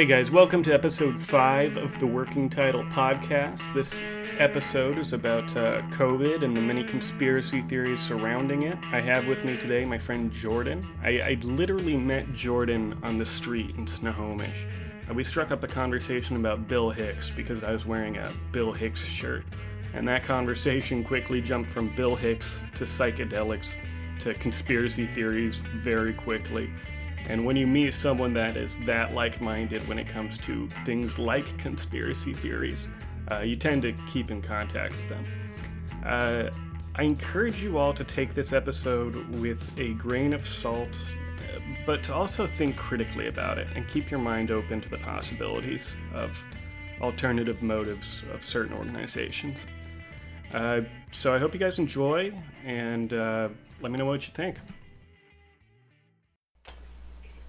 Hey guys, welcome to episode 5 of the Working Title Podcast. This episode is about uh, COVID and the many conspiracy theories surrounding it. I have with me today my friend Jordan. I, I literally met Jordan on the street in Snohomish. Uh, we struck up a conversation about Bill Hicks because I was wearing a Bill Hicks shirt. And that conversation quickly jumped from Bill Hicks to psychedelics to conspiracy theories very quickly. And when you meet someone that is that like minded when it comes to things like conspiracy theories, uh, you tend to keep in contact with them. Uh, I encourage you all to take this episode with a grain of salt, but to also think critically about it and keep your mind open to the possibilities of alternative motives of certain organizations. Uh, so I hope you guys enjoy, and uh, let me know what you think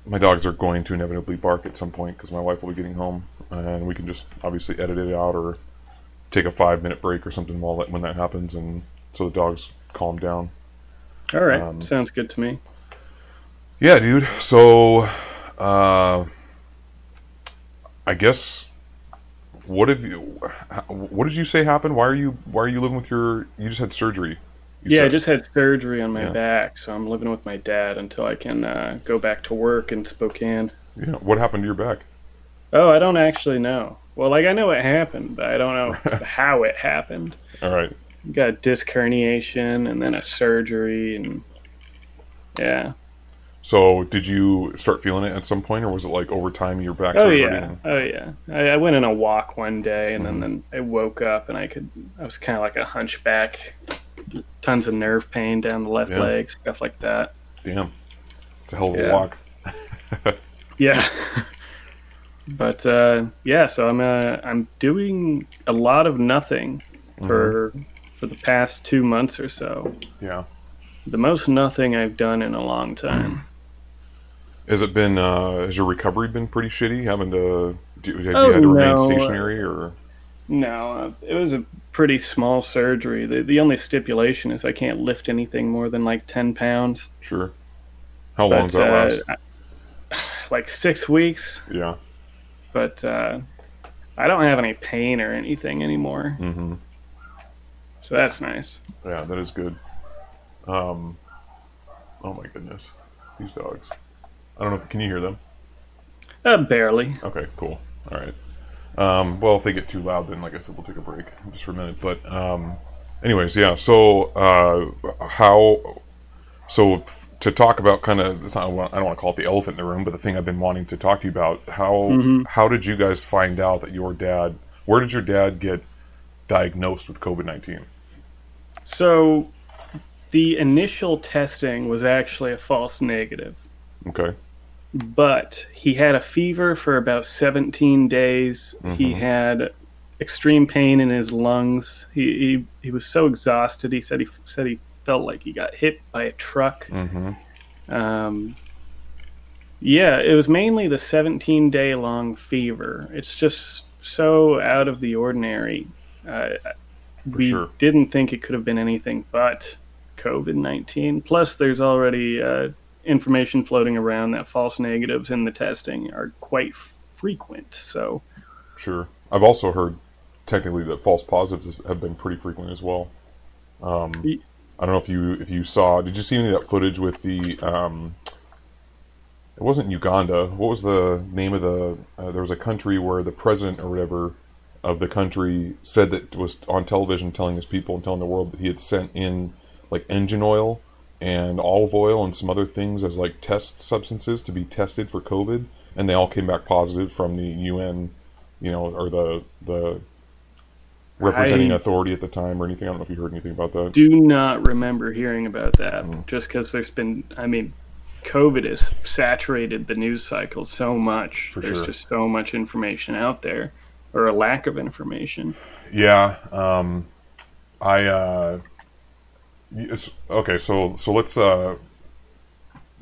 my dogs are going to inevitably bark at some point because my wife will be getting home, and we can just obviously edit it out or take a five minute break or something while that, when that happens, and so the dogs calm down. All right, um, sounds good to me. Yeah, dude. So, uh, I guess what have you? What did you say happened? Why are you? Why are you living with your? You just had surgery yeah, said. I just had surgery on my yeah. back, so I'm living with my dad until I can uh, go back to work in Spokane. Yeah, what happened to your back? Oh, I don't actually know. Well, like I know it happened, but I don't know how it happened. All right. Got a disc herniation and then a surgery, and yeah. So, did you start feeling it at some point, or was it like over time your back? Oh yeah, hurting? oh yeah. I, I, went on a walk one day, and mm-hmm. then, then I woke up, and I could. I was kind of like a hunchback tons of nerve pain down the left yeah. leg, stuff like that. Damn, it's a hell of a walk. yeah, but uh, yeah, so I'm uh, I'm doing a lot of nothing for mm-hmm. for the past two months or so. Yeah, the most nothing I've done in a long time. Has it been? Uh, has your recovery been pretty shitty? Having to do, have oh, you had to remain stationary or? No, uh, it was a pretty small surgery. The, the only stipulation is I can't lift anything more than like 10 pounds. Sure. How long does that uh, last? Like six weeks. Yeah. But uh, I don't have any pain or anything anymore. Mm-hmm. So that's nice. Yeah, that is good. Um, oh my goodness. These dogs. I don't know if, can you hear them? Uh, barely. Okay, cool. All right. Um, well, if they get too loud, then like I said, we'll take a break just for a minute. But um, anyways, yeah. So uh, how? So to talk about kind of, I don't want to call it the elephant in the room, but the thing I've been wanting to talk to you about. How mm-hmm. how did you guys find out that your dad? Where did your dad get diagnosed with COVID nineteen? So the initial testing was actually a false negative. Okay but he had a fever for about 17 days. Mm-hmm. He had extreme pain in his lungs. He, he he was so exhausted. He said he said he felt like he got hit by a truck. Mm-hmm. Um, yeah, it was mainly the 17 day long fever. It's just so out of the ordinary. Uh, we sure. didn't think it could have been anything but COVID 19. Plus, there's already uh, information floating around that false negatives in the testing are quite frequent. So, sure. I've also heard technically that false positives have been pretty frequent as well. Um, I don't know if you if you saw. Did you see any of that footage with the? Um, it wasn't Uganda. What was the name of the? Uh, there was a country where the president or whatever of the country said that was on television telling his people and telling the world that he had sent in like engine oil and olive oil and some other things as like test substances to be tested for COVID, and they all came back positive from the UN, you know, or the the representing I authority at the time or anything. I don't know if you heard anything about that. Do not remember hearing about that. Mm. Just because there's been, I mean, COVID has saturated the news cycle so much. For there's sure. just so much information out there, or a lack of information. Yeah, um, I. Uh, it's, okay, so so let's uh,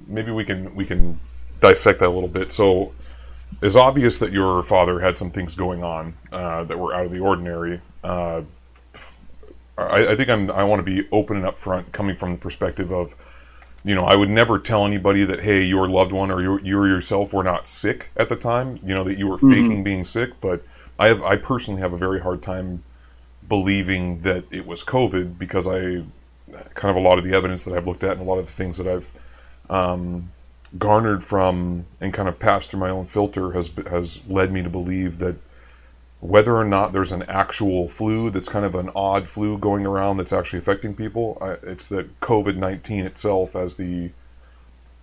maybe we can we can dissect that a little bit. So it's obvious that your father had some things going on uh, that were out of the ordinary. Uh, I, I, think I'm I want to be open and upfront, coming from the perspective of you know, I would never tell anybody that hey, your loved one or you, you yourself were not sick at the time. You know that you were mm-hmm. faking being sick, but I have I personally have a very hard time believing that it was COVID because I kind of a lot of the evidence that I've looked at and a lot of the things that I've um, garnered from and kind of passed through my own filter has has led me to believe that whether or not there's an actual flu that's kind of an odd flu going around that's actually affecting people, I, it's that COVID 19 itself, as the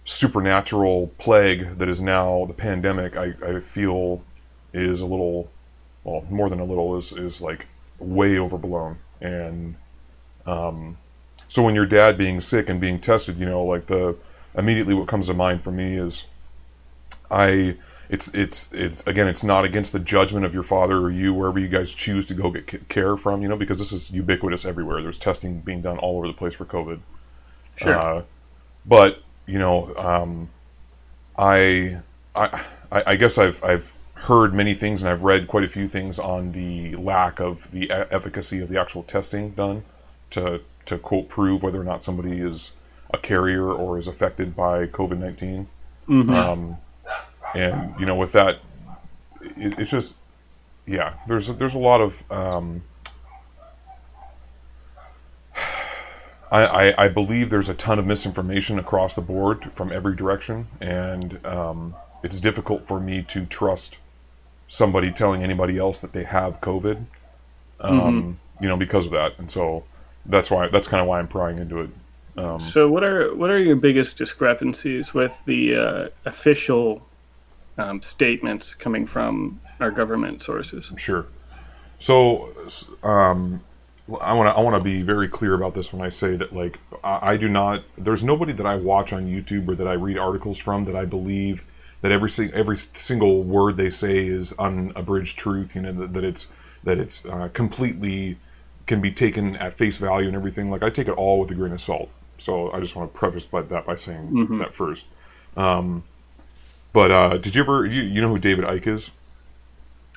supernatural plague that is now the pandemic, I, I feel is a little, well, more than a little, is, is like way overblown. And um, so when your dad being sick and being tested, you know, like the immediately what comes to mind for me is I it's it's it's again it's not against the judgment of your father or you wherever you guys choose to go get care from you know because this is ubiquitous everywhere there's testing being done all over the place for covid sure. Uh, but you know um, I, I i guess i've i've heard many things and i've read quite a few things on the lack of the efficacy of the actual testing done to to quote prove whether or not somebody is a carrier or is affected by covid-19 mm-hmm. um, and you know with that it, it's just yeah there's there's a lot of um, I, I, I, believe there's a ton of misinformation across the board from every direction and um, it's difficult for me to trust somebody telling anybody else that they have covid um, mm-hmm. you know because of that and so that's why that's kind of why i'm prying into it um, so what are what are your biggest discrepancies with the uh, official um, statements coming from our government sources. Sure. So um, I want to I want to be very clear about this when I say that like I, I, do not there's nobody that I watch on YouTube or that I read articles from that I believe that every every single word they say is unabridged truth. You know that, that it's that it's uh, completely can be taken at face value and everything. Like I take it all with a grain of salt. So I just want to preface by that by saying mm-hmm. that first. Um, but uh, did you ever you, you know who David Icke is?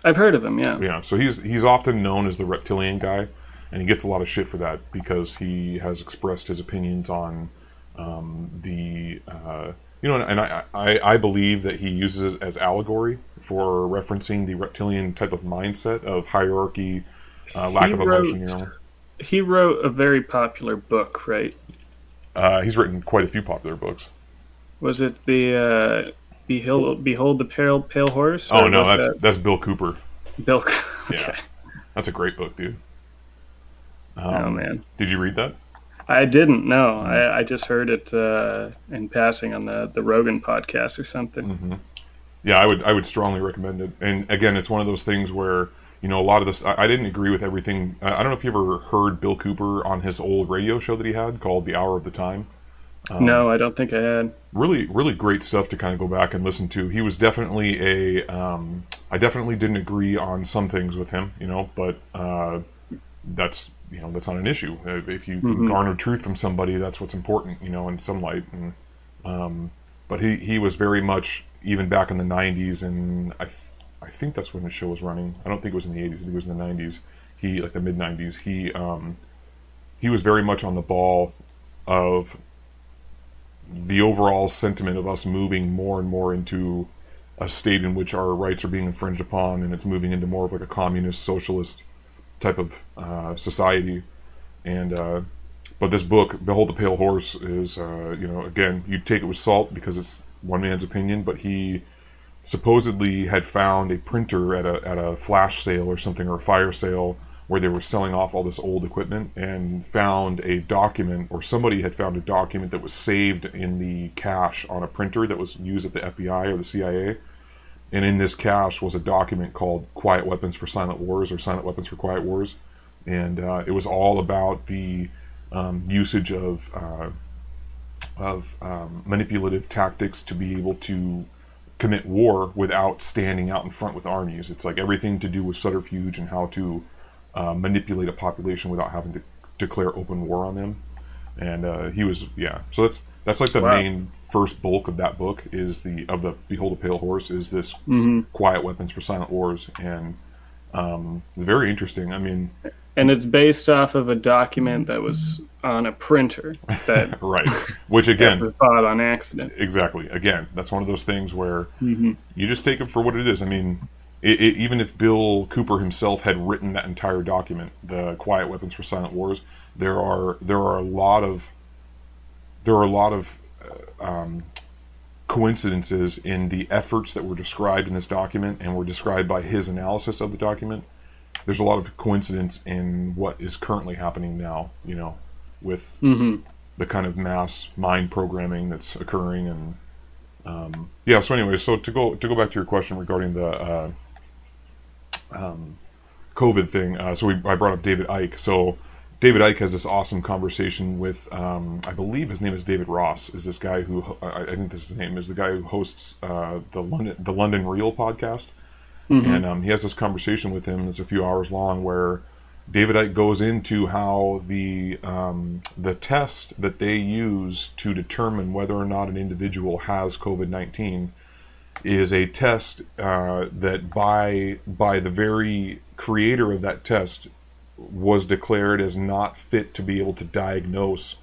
I've heard of him. Yeah. Yeah. So he's he's often known as the reptilian guy, and he gets a lot of shit for that because he has expressed his opinions on um, the uh, you know, and I, I I believe that he uses it as allegory for referencing the reptilian type of mindset of hierarchy, uh, lack he of emotion. Wrote, you know. He wrote a very popular book, right? Uh, he's written quite a few popular books. Was it the uh, Behold, behold the pale pale horse. Oh no, that's that? that's Bill Cooper. Bill. okay. Yeah, that's a great book, dude. Um, oh man, did you read that? I didn't. No, I, I just heard it uh, in passing on the the Rogan podcast or something. Mm-hmm. Yeah, I would I would strongly recommend it. And again, it's one of those things where you know a lot of this. I, I didn't agree with everything. I don't know if you ever heard Bill Cooper on his old radio show that he had called The Hour of the Time. Um, no, I don't think I had. Really, really great stuff to kind of go back and listen to. He was definitely a. Um, I definitely didn't agree on some things with him, you know, but uh, that's you know that's not an issue. If you mm-hmm. garner truth from somebody, that's what's important, you know, in some light. And um, but he he was very much even back in the '90s, and I I think that's when the show was running. I don't think it was in the '80s. I think it was in the '90s. He like the mid '90s. He um, he was very much on the ball of the overall sentiment of us moving more and more into a state in which our rights are being infringed upon, and it's moving into more of like a communist, socialist type of uh, society. And uh, but this book, "Behold the Pale Horse," is uh, you know again you take it with salt because it's one man's opinion, but he supposedly had found a printer at a at a flash sale or something or a fire sale where they were selling off all this old equipment and found a document, or somebody had found a document that was saved in the cache on a printer that was used at the FBI or the CIA. And in this cache was a document called Quiet Weapons for Silent Wars or Silent Weapons for Quiet Wars. And uh, it was all about the um, usage of, uh, of um, manipulative tactics to be able to commit war without standing out in front with armies. It's like everything to do with subterfuge and how to uh, manipulate a population without having to declare open war on them. And uh, he was, yeah. So that's that's like the wow. main first bulk of that book is the of the Behold a Pale Horse is this mm-hmm. quiet weapons for silent wars, and Um, it's very interesting. I mean, and it's based off of a document that was on a printer that right, which again was bought on accident. Exactly. Again, that's one of those things where mm-hmm. you just take it for what it is. I mean, it, it, even if Bill Cooper himself had written that entire document, the Quiet Weapons for Silent Wars, there are there are a lot of there are a lot of uh, um, coincidences in the efforts that were described in this document and were described by his analysis of the document. There's a lot of coincidence in what is currently happening now. You know, with mm-hmm. the kind of mass mind programming that's occurring and um, yeah. So anyway, so to go to go back to your question regarding the uh, um, COVID thing. Uh, so we, I brought up David Icke. So David Icke has this awesome conversation with, um, I believe his name is David Ross. Is this guy who I, I think this is his name is the guy who hosts uh, the London the London Real podcast, mm-hmm. and um, he has this conversation with him. It's a few hours long where David Icke goes into how the um, the test that they use to determine whether or not an individual has COVID nineteen is a test uh, that by by the very creator of that test was declared as not fit to be able to diagnose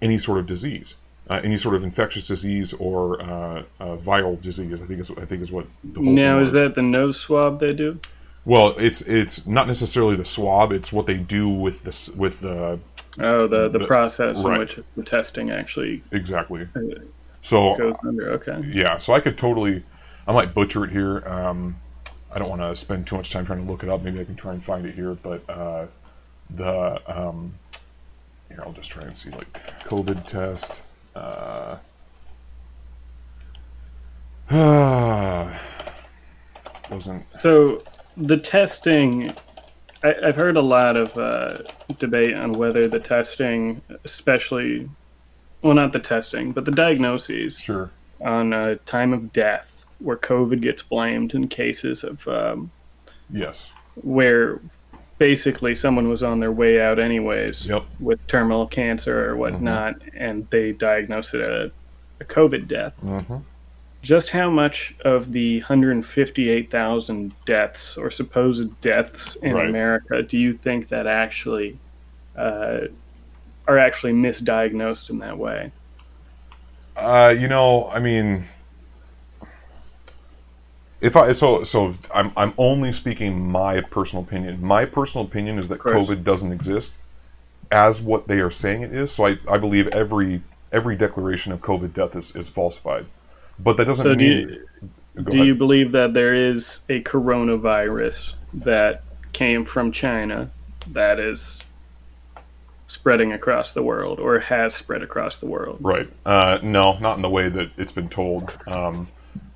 any sort of disease, uh, any sort of infectious disease or uh, viral disease. I think is I think is what. now is that the nose swab they do? Well, it's it's not necessarily the swab. It's what they do with this with the. Oh, the the, the process right. in which the testing actually exactly. Uh, so goes under. Okay. Yeah, so I could totally I might butcher it here. Um, I don't want to spend too much time trying to look it up. Maybe I can try and find it here. But uh, the um, here, I'll just try and see like COVID test. Uh, wasn't so the testing. I, have heard a lot of uh, debate on whether the testing, especially, well, not the testing, but the diagnoses, sure, on uh, time of death where COVID gets blamed in cases of um, yes, where basically someone was on their way out anyways yep. with terminal cancer or whatnot, mm-hmm. and they diagnosed it a, a COVID death. Mm-hmm. Just how much of the 158,000 deaths or supposed deaths in right. America do you think that actually uh, are actually misdiagnosed in that way? Uh, you know, I mean, if I so so I'm I'm only speaking my personal opinion. My personal opinion is that COVID doesn't exist as what they are saying it is. So I, I believe every every declaration of COVID death is, is falsified. But that doesn't so mean. Do, you, do you believe that there is a coronavirus that came from China that is spreading across the world or has spread across the world? Right. Uh, no, not in the way that it's been told. Um,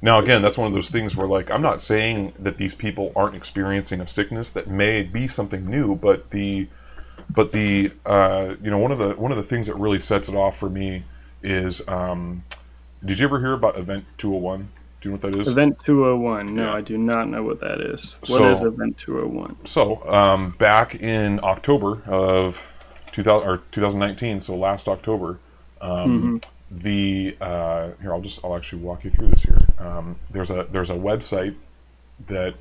now, again, that's one of those things where, like, I'm not saying that these people aren't experiencing a sickness that may be something new, but the, but the, uh, you know, one of the one of the things that really sets it off for me is, um, did you ever hear about Event 201? Do you know what that is? Event 201. No, yeah. I do not know what that is. What so, is Event 201? So, um, back in October of 2000 or 2019, so last October, um, mm-hmm the uh, here I'll just I'll actually walk you through this here. Um, there's a there's a website that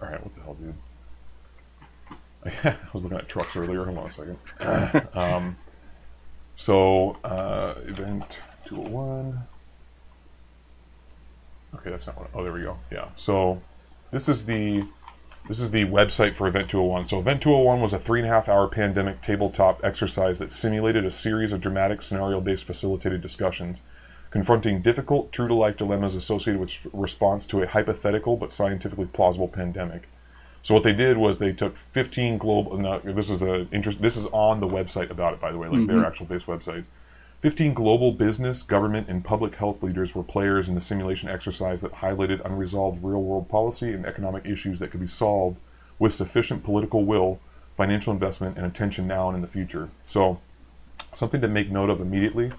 all right what the hell dude? I was looking at trucks earlier hold on a second. Um, so uh, event 201 okay that's not what oh there we go yeah so this is the this is the website for Event 201. So, Event 201 was a three and a half hour pandemic tabletop exercise that simulated a series of dramatic scenario based facilitated discussions confronting difficult, true to life dilemmas associated with response to a hypothetical but scientifically plausible pandemic. So what they did was they took 15 global. No, this is a interest. This is on the website about it, by the way, like mm-hmm. their actual base website. 15 global business, government, and public health leaders were players in the simulation exercise that highlighted unresolved real world policy and economic issues that could be solved with sufficient political will, financial investment, and attention now and in the future. So, something to make note of immediately.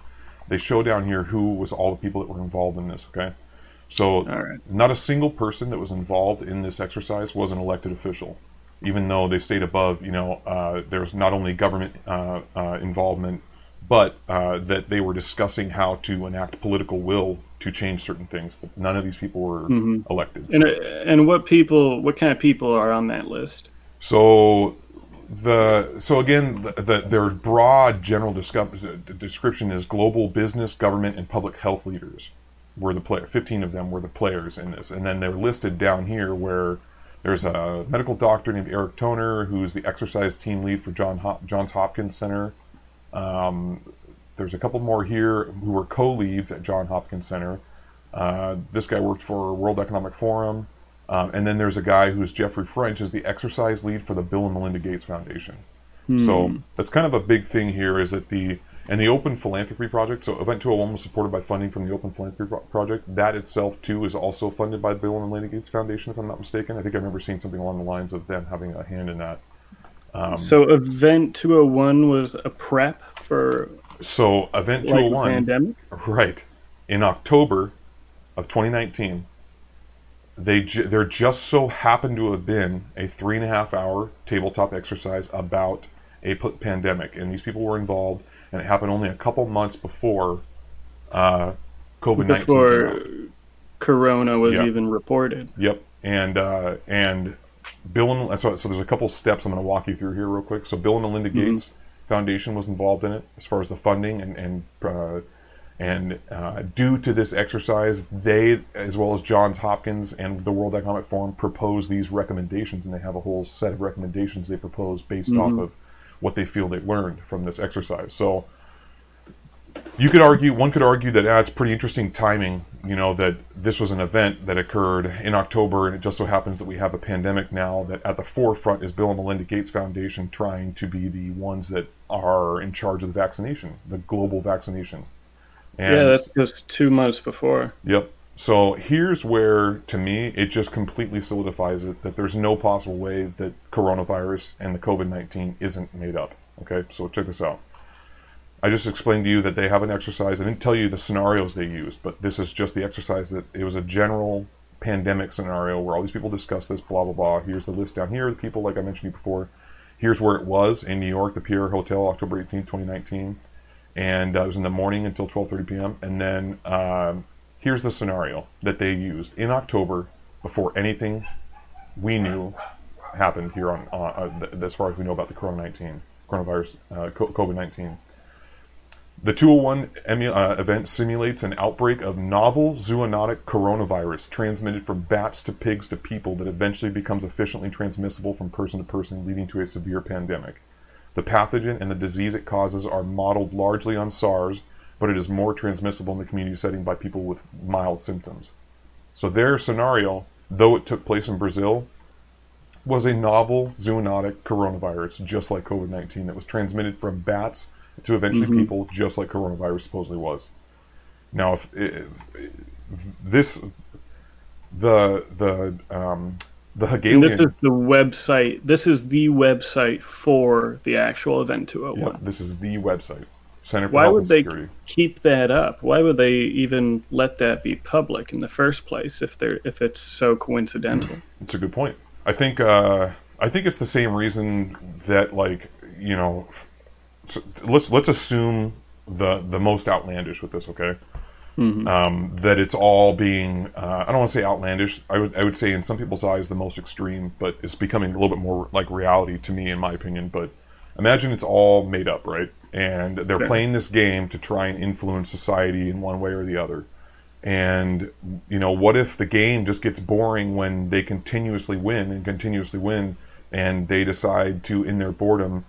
They show down here who was all the people that were involved in this, okay? So, right. not a single person that was involved in this exercise was an elected official, even though they state above, you know, uh, there's not only government uh, uh, involvement but uh, that they were discussing how to enact political will to change certain things, but none of these people were mm-hmm. elected. So. And and what people, what kind of people are on that list? So the so again the, the, their broad general description is global business government and public health leaders were the player 15 of them were the players in this and then they're listed down here where there's a medical doctor named eric toner who's the exercise team lead for john Hop- johns hopkins center um, there's a couple more here who were co-leads at john hopkins center uh, this guy worked for world economic forum um, and then there's a guy who's Jeffrey French, is the exercise lead for the Bill and Melinda Gates Foundation. Hmm. So that's kind of a big thing here is that the and the Open Philanthropy Project. So Event 201 was supported by funding from the Open Philanthropy Project. That itself too is also funded by the Bill and Melinda Gates Foundation, if I'm not mistaken. I think I remember seeing something along the lines of them having a hand in that. Um, so Event 201 was a prep for. So Event 201, like pandemic, right? In October of 2019 they ju- there just so happened to have been a three and a half hour tabletop exercise about a p- pandemic, and these people were involved, and it happened only a couple months before uh, COVID nineteen. Before Corona was even reported. Yep, and uh, and Bill and so, so there's a couple steps I'm going to walk you through here real quick. So Bill and Melinda mm-hmm. Gates. Foundation was involved in it as far as the funding and and uh, and uh, due to this exercise, they, as well as Johns Hopkins and the World Economic Forum, propose these recommendations, and they have a whole set of recommendations they propose based mm-hmm. off of what they feel they learned from this exercise. So, you could argue, one could argue that ah, it's pretty interesting timing, you know, that this was an event that occurred in October, and it just so happens that we have a pandemic now. That at the forefront is Bill and Melinda Gates Foundation trying to be the ones that are in charge of the vaccination, the global vaccination and yeah, that's just two months before. Yep. So here's where, to me, it just completely solidifies it that there's no possible way that coronavirus and the COVID 19 isn't made up. Okay, so check this out. I just explained to you that they have an exercise. I didn't tell you the scenarios they used, but this is just the exercise that it was a general pandemic scenario where all these people discuss this, blah, blah, blah. Here's the list down here, the people, like I mentioned before. Here's where it was in New York, the Pierre Hotel, October 18, 2019 and uh, it was in the morning until 12:30 p.m. And then um, here's the scenario that they used in October before anything we knew happened here on uh, uh, as far as we know about the Corona-19 coronavirus uh, COVID-19. The 201 uh, event simulates an outbreak of novel zoonotic coronavirus transmitted from bats to pigs to people that eventually becomes efficiently transmissible from person to person, leading to a severe pandemic. The pathogen and the disease it causes are modeled largely on SARS, but it is more transmissible in the community setting by people with mild symptoms. So their scenario, though it took place in Brazil, was a novel zoonotic coronavirus, just like COVID 19, that was transmitted from bats to eventually mm-hmm. people, just like coronavirus supposedly was. Now, if, if, if this, the the um, the Hegelian. And this is the website. This is the website for the actual Event 201. Yeah, this is the website. Center for Why Health would and Security. they keep that up? Why would they even let that be public in the first place if they're if it's so coincidental? It's a good point. I think uh, I think it's the same reason that like you know, let's let's assume the the most outlandish with this. Okay, Mm-hmm. Um, that it's all being uh, I don't want to say outlandish. I would I would say in some people's eyes the most extreme, but it's becoming a little bit more like reality to me, in my opinion. But imagine it's all made up, right? And they're okay. playing this game to try and influence society in one way or the other. And you know, what if the game just gets boring when they continuously win and continuously win, and they decide to, in their boredom,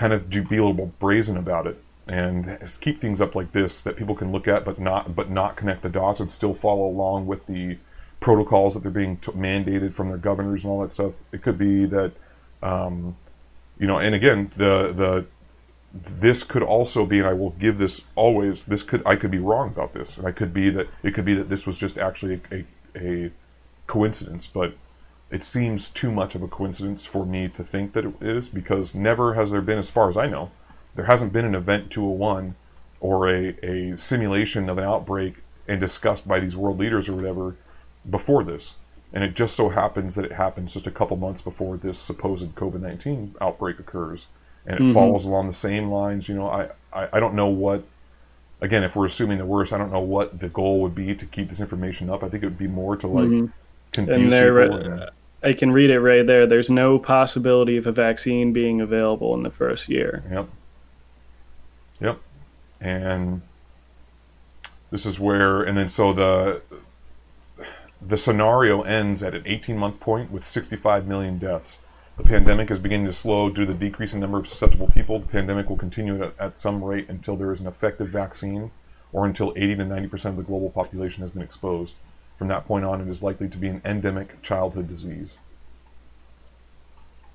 kind of do be a little brazen about it and keep things up like this that people can look at but not but not connect the dots and still follow along with the protocols that they're being t- mandated from their governors and all that stuff. It could be that, um, you know, and again, the the this could also be, and I will give this always. This could I could be wrong about this, and I could be that it could be that this was just actually a, a, a coincidence, but it seems too much of a coincidence for me to think that it is because never has there been, as far as I know, there hasn't been an event 201 or a, a simulation of an outbreak and discussed by these world leaders or whatever before this. And it just so happens that it happens just a couple months before this supposed COVID 19 outbreak occurs. And it mm-hmm. follows along the same lines. You know, I, I, I don't know what again, if we're assuming the worst, I don't know what the goal would be to keep this information up. I think it would be more to like mm-hmm. confuse and people. And... I can read it right there. There's no possibility of a vaccine being available in the first year. Yep. Yep. And this is where, and then so the the scenario ends at an 18 month point with 65 million deaths. The pandemic is beginning to slow due to the decreasing number of susceptible people. The pandemic will continue at, at some rate until there is an effective vaccine or until 80 to 90% of the global population has been exposed. From that point on, it is likely to be an endemic childhood disease.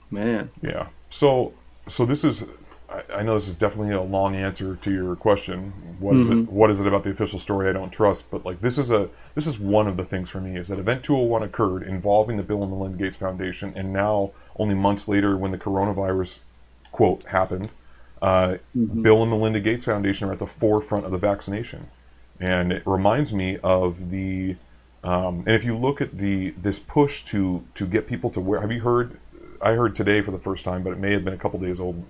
Man. Yeah. So, so this is I, know this is definitely a long answer to your question. What mm-hmm. is it? Mm-hmm. What is it about the official story I don't trust? But like this is a this is one of the things for me is that Event 201 occurred involving the Bill and Melinda Gates Foundation, and now only months later, when the coronavirus quote happened, uh, mm-hmm. Bill and Melinda Gates Foundation are at the forefront of the vaccination, and it reminds me of the. Um, and if you look at the this push to to get people to wear, have you heard I heard today for the first time, but it may have been a couple days old,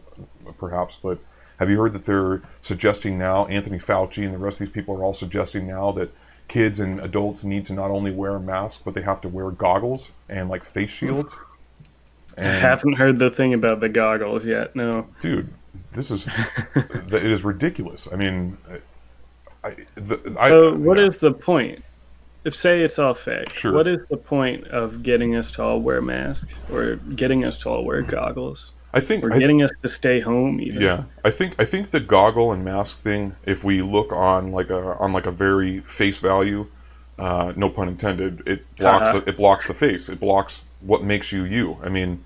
perhaps. But have you heard that they're suggesting now? Anthony Fauci and the rest of these people are all suggesting now that kids and adults need to not only wear a mask, but they have to wear goggles and like face shields. And, I haven't heard the thing about the goggles yet. No, dude, this is it is ridiculous. I mean, I, the, I, so what yeah. is the point? If say it's all fake, sure. what is the point of getting us to all wear masks or getting us to all wear goggles? I think or getting th- us to stay home. Even. Yeah, I think I think the goggle and mask thing. If we look on like a on like a very face value, uh, no pun intended, it blocks uh-huh. the, it blocks the face. It blocks what makes you you. I mean,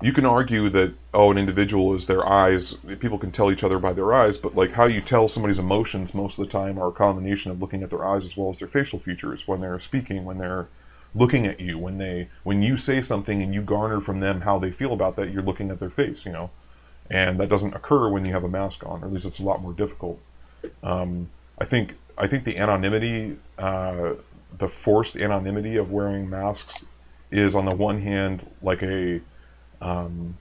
you can argue that oh an individual is their eyes people can tell each other by their eyes but like how you tell somebody's emotions most of the time are a combination of looking at their eyes as well as their facial features when they're speaking when they're looking at you when they when you say something and you garner from them how they feel about that you're looking at their face you know? And that doesn't occur when you have a mask on or at least it's a lot more difficult. Um, i think i think the anonymity uh, the forced anonymity of wearing masks is on the one hand like a um,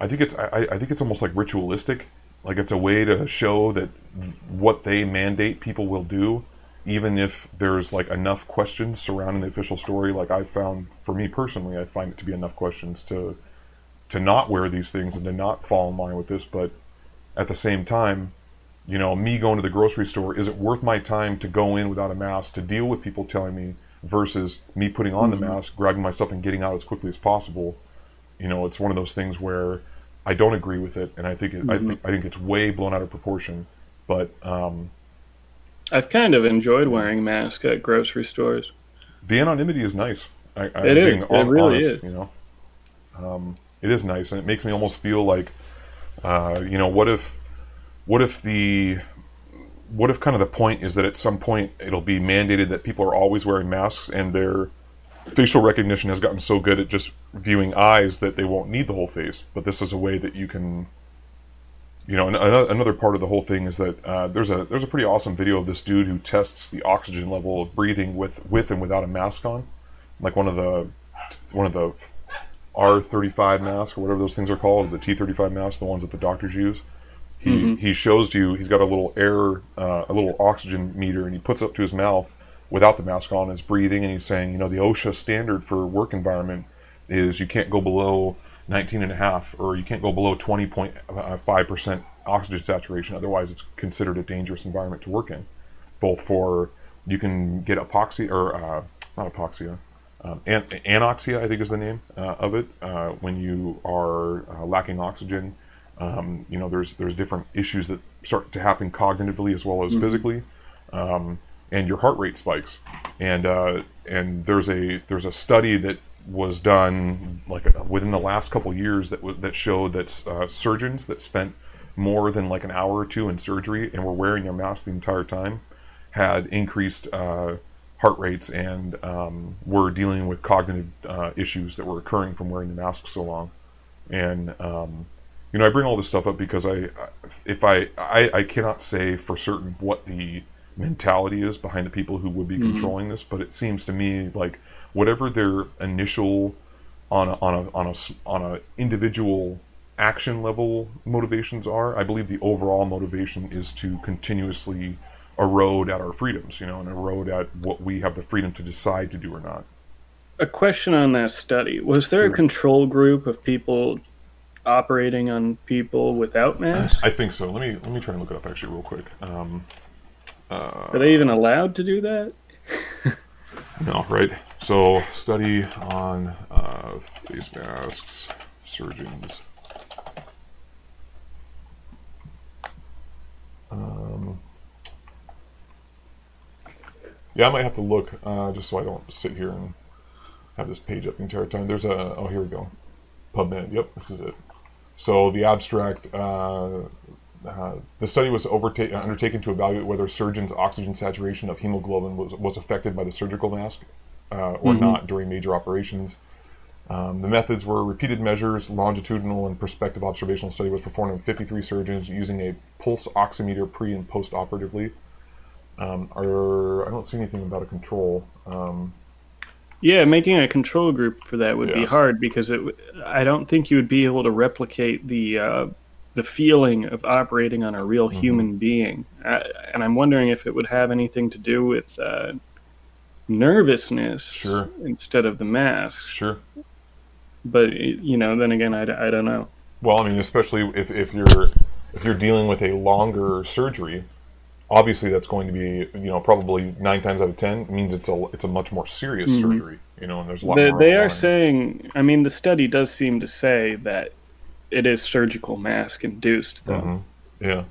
I think it's I, I think it's almost like ritualistic. Like it's a way to show that what they mandate people will do, even if there's like enough questions surrounding the official story. Like I found for me personally, I find it to be enough questions to to not wear these things and to not fall in line with this. But at the same time, you know, me going to the grocery store, is it worth my time to go in without a mask to deal with people telling me versus me putting on mm-hmm. the mask, grabbing my stuff, and getting out as quickly as possible? You know, it's one of those things where I don't agree with it, and I think it, mm-hmm. I think I think it's way blown out of proportion. But um, I've kind of enjoyed wearing masks at grocery stores. The anonymity is nice. I, I it is. it really honest, is. You know, um, it is nice, and it makes me almost feel like, uh, you know, what if, what if the, what if kind of the point is that at some point it'll be mandated that people are always wearing masks and they're facial recognition has gotten so good at just viewing eyes that they won't need the whole face. But this is a way that you can, you know, another part of the whole thing is that uh, there's a there's a pretty awesome video of this dude who tests the oxygen level of breathing with with and without a mask on, like one of the one of the R35 masks or whatever those things are called, the T35 masks, the ones that the doctors use. He mm-hmm. he shows you he's got a little air uh, a little oxygen meter and he puts it up to his mouth without the mask on is breathing, and he's saying, you know, the OSHA standard for work environment is you can't go below 19 and a half, or you can't go below 20.5% oxygen saturation. Otherwise, it's considered a dangerous environment to work in. Both for you can get epoxy or uh, not epoxia, um, an- anoxia, I think is the name uh, of it. Uh, when you are uh, lacking oxygen, um, you know, there's there's different issues that start to happen cognitively as well as mm-hmm. physically. Um, and your heart rate spikes. And uh, and there's a there's a study that was done like within the last couple years that that showed that uh, surgeons that spent more than like an hour or two in surgery and were wearing their mask the entire time had increased uh, heart rates and um, were dealing with cognitive uh, issues that were occurring from wearing the mask so long. And um, you know, I bring all this stuff up because I, if I, I, I cannot say for certain what the mentality is behind the people who would be mm-hmm. controlling this, but it seems to me like whatever their initial on a, on a on a on a individual action level motivations are. I believe the overall motivation is to continuously erode at our freedoms, you know, and erode at what we have the freedom to decide to do or not. A question on that study: Was there sure. a control group of people operating on people without masks? I think so. Let me let me try and look it up actually real quick. Um, uh, Are they even allowed to do that? no, right? So, study on uh, face masks, surgeons. Um, yeah, I might have to look uh, just so I don't sit here and have this page up the entire time. There's a oh here we go, PubMed. Yep, this is it. So the abstract, uh, uh, the study was overta- undertaken to evaluate whether surgeons' oxygen saturation of hemoglobin was, was affected by the surgical mask uh, or mm-hmm. not during major operations. Um, the methods were repeated measures, longitudinal and prospective observational study was performed on 53 surgeons using a pulse oximeter pre and post operatively. Um, are, I don't see anything about a control. Um, yeah, making a control group for that would yeah. be hard because it. I don't think you would be able to replicate the uh, the feeling of operating on a real mm-hmm. human being, uh, and I'm wondering if it would have anything to do with uh, nervousness sure. instead of the mask. Sure. But you know, then again, I, I don't know. Well, I mean, especially if, if you're if you're dealing with a longer surgery, obviously that's going to be you know probably nine times out of ten means it's a it's a much more serious mm-hmm. surgery. You know, and there's a lot. They, they are saying. I mean, the study does seem to say that it is surgical mask induced, though. Mm-hmm. Yeah.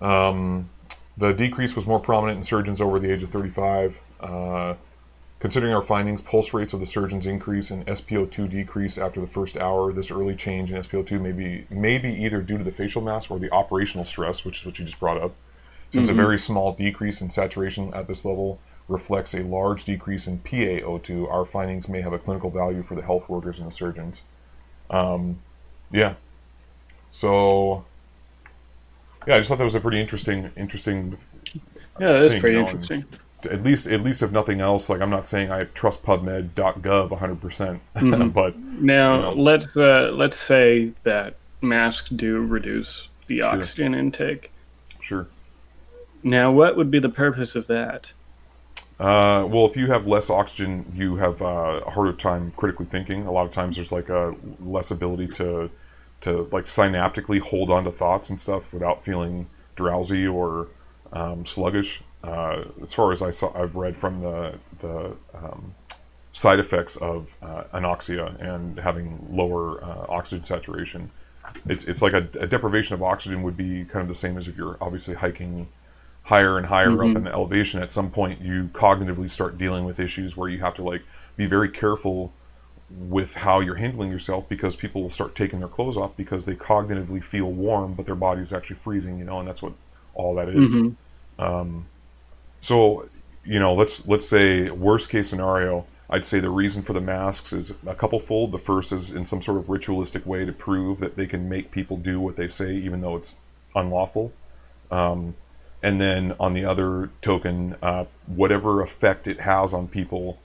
Um, the decrease was more prominent in surgeons over the age of 35. Uh, considering our findings, pulse rates of the surgeons increase and SpO2 decrease after the first hour. This early change in SpO2 may be, may be either due to the facial mask or the operational stress, which is what you just brought up. Since mm-hmm. a very small decrease in saturation at this level reflects a large decrease in PaO2, our findings may have a clinical value for the health workers and the surgeons. Um, yeah. So yeah, I just thought that was a pretty interesting, interesting. Yeah, that is pretty you know, interesting. At least, at least if nothing else, like I'm not saying I trust PubMed.gov 100, percent mm-hmm. but now you know. let's uh, let's say that masks do reduce the sure. oxygen intake. Sure. Now, what would be the purpose of that? Uh, well, if you have less oxygen, you have uh, a harder time critically thinking. A lot of times, there's like a less ability to to like synaptically hold on to thoughts and stuff without feeling drowsy or um, sluggish. Uh, as far as I saw, I've read from the the um, side effects of uh, anoxia and having lower uh, oxygen saturation. It's it's like a, a, deprivation of oxygen would be kind of the same as if you're obviously hiking higher and higher mm-hmm. up in the elevation. At some point, you cognitively start dealing with issues where you have to like be very careful with how you're handling yourself because people will start taking their clothes off because they cognitively feel warm but their body is actually freezing you know and that's what all that is. Mm-hmm. Um, so you know let's let's say worst case scenario i'd say the reason for the masks is a couple fold the first is in some sort of ritualistic way to prove that they can make people do what they say even though it's unlawful um, and then on the other token uh, whatever effect it has on people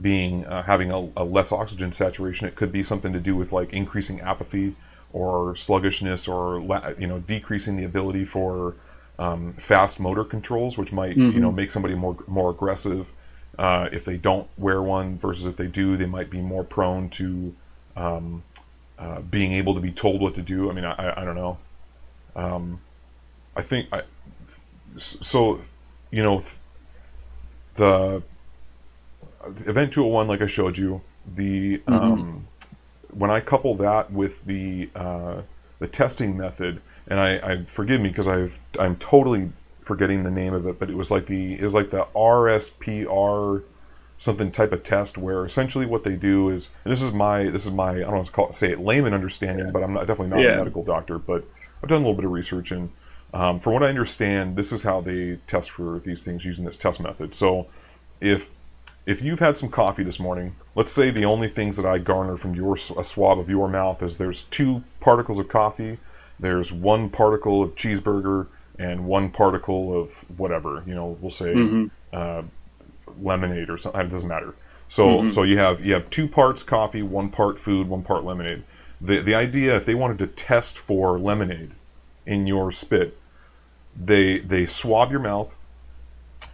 being uh, having a, a, less oxygen saturation. It could be something to do with like increasing apathy or sluggishness or you know decreasing the ability for um, fast motor controls, which might mm-hmm. you know make somebody more more aggressive. Uh, if they don't wear one versus if they do, they might be more prone to um, uh, being able to be told what to do. I mean, I, I don't know. Um, I think I, so. You know, the Event 201, like I showed you, the mm-hmm. um, when I couple that with the uh, the testing method, and I, I forgive me because I've I'm totally forgetting the name of it, but it was like the it was like the RSPR something type of test where essentially what they do is this is my this is my I don't know to call it, say it layman understanding, but I'm not, definitely not yeah. a medical doctor, but I've done a little bit of research and um, from what I understand, this is how they test for these things using this test method. So if if you've had some coffee this morning, let's say the only things that I garner from your a swab of your mouth is there's two particles of coffee, there's one particle of cheeseburger, and one particle of whatever. You know, we'll say mm-hmm. uh, lemonade or something. It doesn't matter. So mm-hmm. so you have you have two parts coffee, one part food, one part lemonade. the the idea if they wanted to test for lemonade in your spit, they they swab your mouth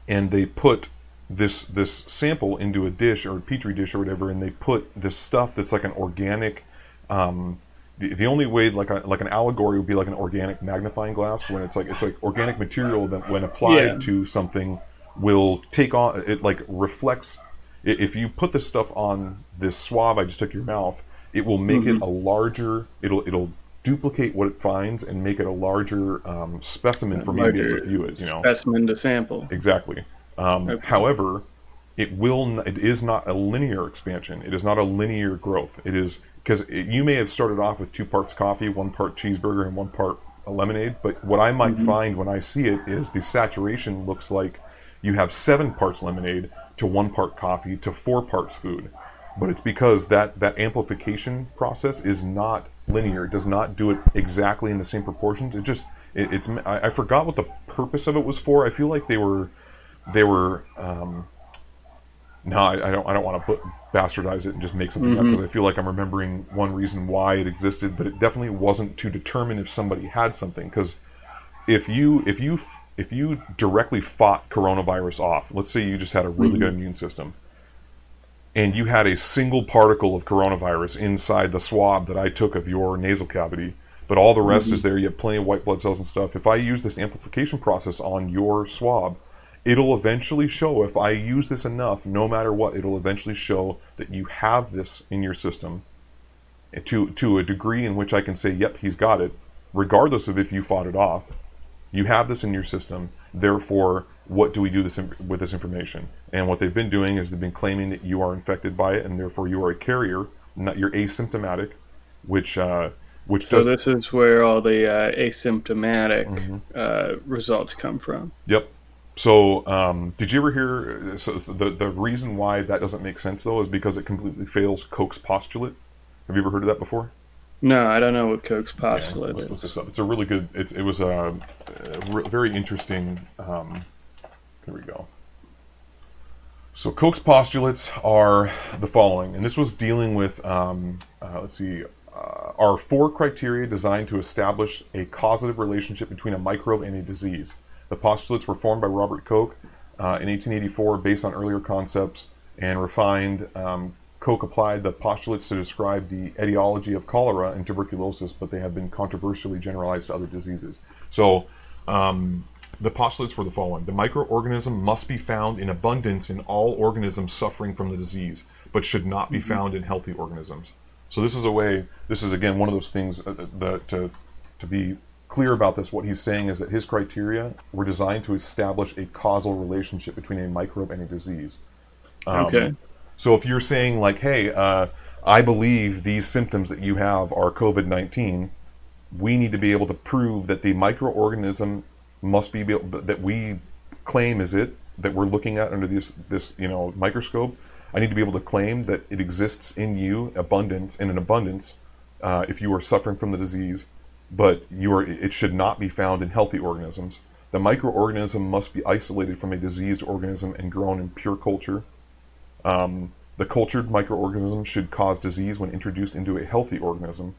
and they put this this sample into a dish or a petri dish or whatever, and they put this stuff that's like an organic. Um, the, the only way like a, like an allegory would be like an organic magnifying glass when it's like it's like organic material that when applied yeah. to something will take on it like reflects if you put this stuff on this swab I just took your mouth it will make mm-hmm. it a larger it'll it'll duplicate what it finds and make it a larger um, specimen for me to be able to view it you know specimen to sample exactly um, okay. However, it will it is not a linear expansion. It is not a linear growth. It is because you may have started off with two parts coffee, one part cheeseburger, and one part lemonade. But what I might mm-hmm. find when I see it is the saturation looks like you have seven parts lemonade to one part coffee to four parts food. But it's because that that amplification process is not linear. It does not do it exactly in the same proportions. It just it, it's I, I forgot what the purpose of it was for. I feel like they were they were. Um, no, I, I, don't. I don't want to put bastardize it and just make something mm-hmm. up because I feel like I'm remembering one reason why it existed, but it definitely wasn't to determine if somebody had something. Because if you if you if you directly fought coronavirus off, let's say you just had a really mm-hmm. good immune system, and you had a single particle of coronavirus inside the swab that I took of your nasal cavity, but all the rest mm-hmm. is there. You have plenty of white blood cells and stuff. If I use this amplification process on your swab, it'll eventually show if I use this enough, no matter what, it'll eventually show that you have this in your system to to a degree in which I can say, yep, he's got it, regardless of if you fought it off. You have this in your system. Therefore, what do we do this with this information? And what they've been doing is they've been claiming that you are infected by it, and therefore you are a carrier, not you're asymptomatic, which uh, which so does, this is where all the uh, asymptomatic mm-hmm. uh, results come from. Yep, so, um, did you ever hear? So, so the the reason why that doesn't make sense though is because it completely fails Koch's postulate. Have you ever heard of that before? No, I don't know what Koch's postulate yeah, let's is. Look this up. It's a really good. It's, it was a, a very interesting. Um, here we go. So Koch's postulates are the following, and this was dealing with. Um, uh, let's see. Uh, are four criteria designed to establish a causative relationship between a microbe and a disease. The postulates were formed by Robert Koch uh, in 1884 based on earlier concepts and refined. Um, Koch applied the postulates to describe the etiology of cholera and tuberculosis, but they have been controversially generalized to other diseases. So, um, the postulates were the following The microorganism must be found in abundance in all organisms suffering from the disease, but should not be mm-hmm. found in healthy organisms. So, this is a way, this is again one of those things uh, that to, to be clear about this, what he's saying is that his criteria were designed to establish a causal relationship between a microbe and a disease. Um, okay. So if you're saying like, hey, uh, I believe these symptoms that you have are COVID nineteen, we need to be able to prove that the microorganism must be that we claim is it that we're looking at under this this you know microscope. I need to be able to claim that it exists in you abundance in an abundance uh, if you are suffering from the disease but you are, it should not be found in healthy organisms. The microorganism must be isolated from a diseased organism and grown in pure culture. Um, the cultured microorganism should cause disease when introduced into a healthy organism.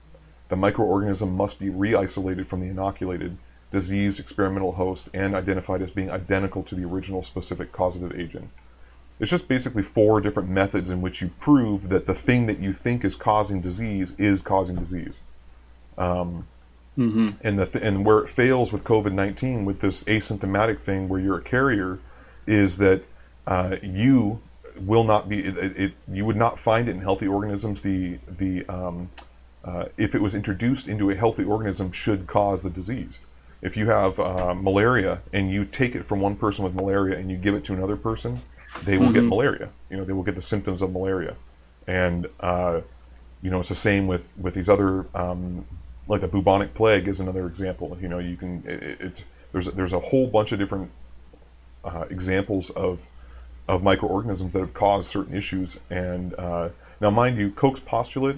The microorganism must be re isolated from the inoculated, diseased experimental host and identified as being identical to the original specific causative agent. It's just basically four different methods in which you prove that the thing that you think is causing disease is causing disease. Um, Mm-hmm. And the th- and where it fails with COVID nineteen with this asymptomatic thing where you're a carrier, is that uh, you will not be it, it, you would not find it in healthy organisms. The the um, uh, if it was introduced into a healthy organism should cause the disease. If you have uh, malaria and you take it from one person with malaria and you give it to another person, they will mm-hmm. get malaria. You know they will get the symptoms of malaria, and uh, you know it's the same with with these other um, like the bubonic plague is another example. You know, you can it, it's there's there's a whole bunch of different uh, examples of of microorganisms that have caused certain issues. And uh, now, mind you, Koch's postulate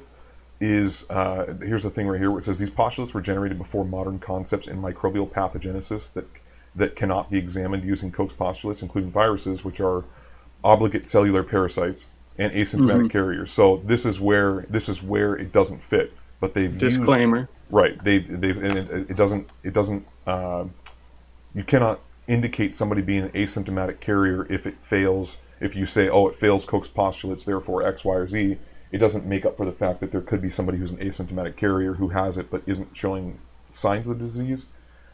is uh, here's the thing right here where it says these postulates were generated before modern concepts in microbial pathogenesis that that cannot be examined using Koch's postulates, including viruses, which are obligate cellular parasites and asymptomatic mm-hmm. carriers. So this is where this is where it doesn't fit but they've disclaimer. Used, right. They've they've it, it doesn't it doesn't uh, you cannot indicate somebody being an asymptomatic carrier if it fails. If you say, oh, it fails Koch's postulates, therefore X, Y, or Z, it doesn't make up for the fact that there could be somebody who's an asymptomatic carrier who has it but isn't showing signs of the disease.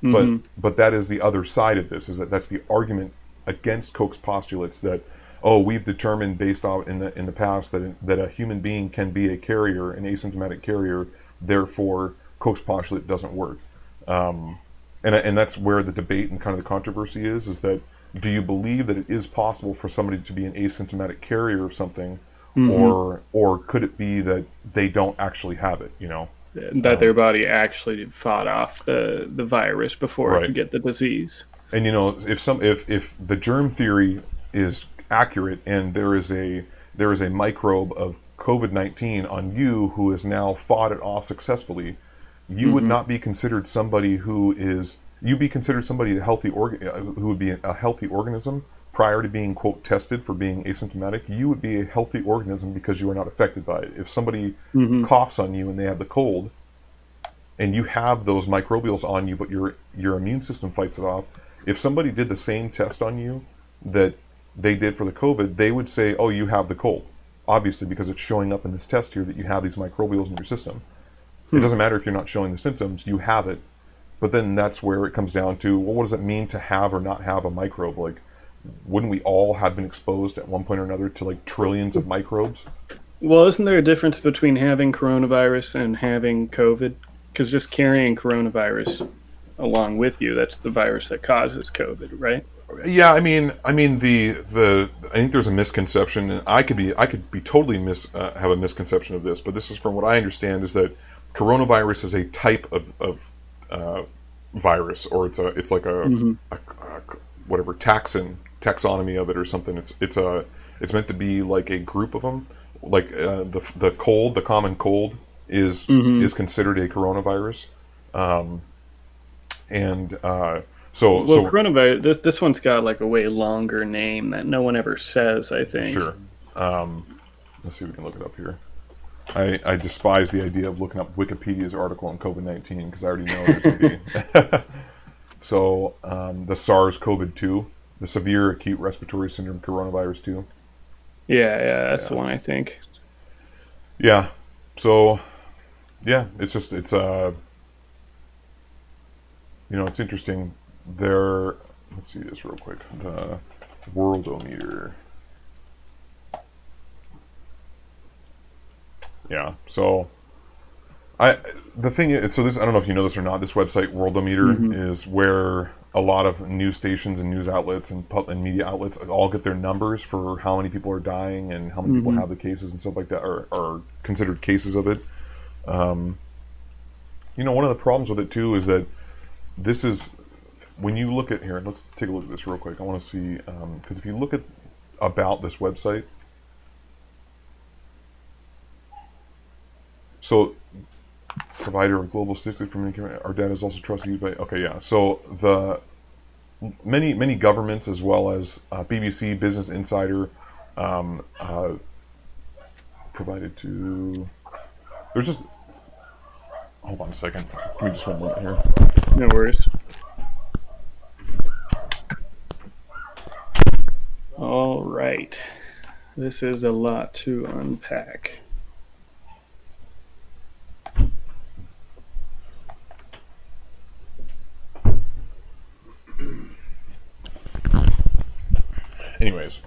Mm-hmm. But but that is the other side of this. Is that that's the argument against Koch's postulates that oh we've determined based on in the in the past that that a human being can be a carrier, an asymptomatic carrier. Therefore, Koch's postulate doesn't work. Um, and and that's where the debate and kind of the controversy is. Is that do you believe that it is possible for somebody to be an asymptomatic carrier of something? Mm-hmm. or or could it be that they don't actually have it? You know, that um, their body actually fought off the the virus before right. it could get the disease. And you know, if some if if the germ theory is accurate and there is a there is a microbe of COVID nineteen on you who has now fought it off successfully, you mm-hmm. would not be considered somebody who is you be considered somebody a healthy organ uh, who would be a healthy organism prior to being quote tested for being asymptomatic, you would be a healthy organism because you are not affected by it. If somebody mm-hmm. coughs on you and they have the cold, and you have those microbials on you, but your your immune system fights it off. If somebody did the same test on you that they did for the COVID, they would say, "Oh, you have the cold." Obviously, because it's showing up in this test here that you have these microbials in your system. Hmm. It doesn't matter if you're not showing the symptoms; you have it. But then that's where it comes down to, well, what does it mean to have or not have a microbe? Like, wouldn't we all have been exposed at one point or another to like trillions of microbes? Well, isn't there a difference between having coronavirus and having COVID? Because just carrying coronavirus along with you, that's the virus that causes COVID, right? Yeah, I mean, I mean the the I think there's a misconception, and I could be I could be totally mis uh, have a misconception of this, but this is from what I understand is that coronavirus is a type of of uh, virus, or it's a it's like a, mm-hmm. a, a whatever taxon taxonomy of it or something. It's it's a it's meant to be like a group of them. Like uh, the the cold, the common cold is mm-hmm. is considered a coronavirus, um, and uh, so well, so coronavirus. This this one's got like a way longer name that no one ever says. I think. Sure. Um, let's see if we can look it up here. I, I despise the idea of looking up Wikipedia's article on COVID nineteen because I already know there's going to be. so um, the SARS-CoV-2 the severe acute respiratory syndrome coronavirus too. Yeah, yeah, that's yeah. the one I think. Yeah. So yeah, it's just it's uh you know, it's interesting. There let's see this real quick. The worldometer. Yeah. So I the thing is so this I don't know if you know this or not, this website Worldometer mm-hmm. is where a lot of news stations and news outlets and, and media outlets all get their numbers for how many people are dying and how many mm-hmm. people have the cases and stuff like that are, are considered cases of it. Um, you know, one of the problems with it too is that this is when you look at here. Let's take a look at this real quick. I want to see because um, if you look at about this website, so provider of global statistics for from our data is also trusted used by okay yeah so the many many governments as well as uh, BBC Business Insider um, uh, provided to there's just hold on a second give me just one moment here. No worries. All right this is a lot to unpack anyways,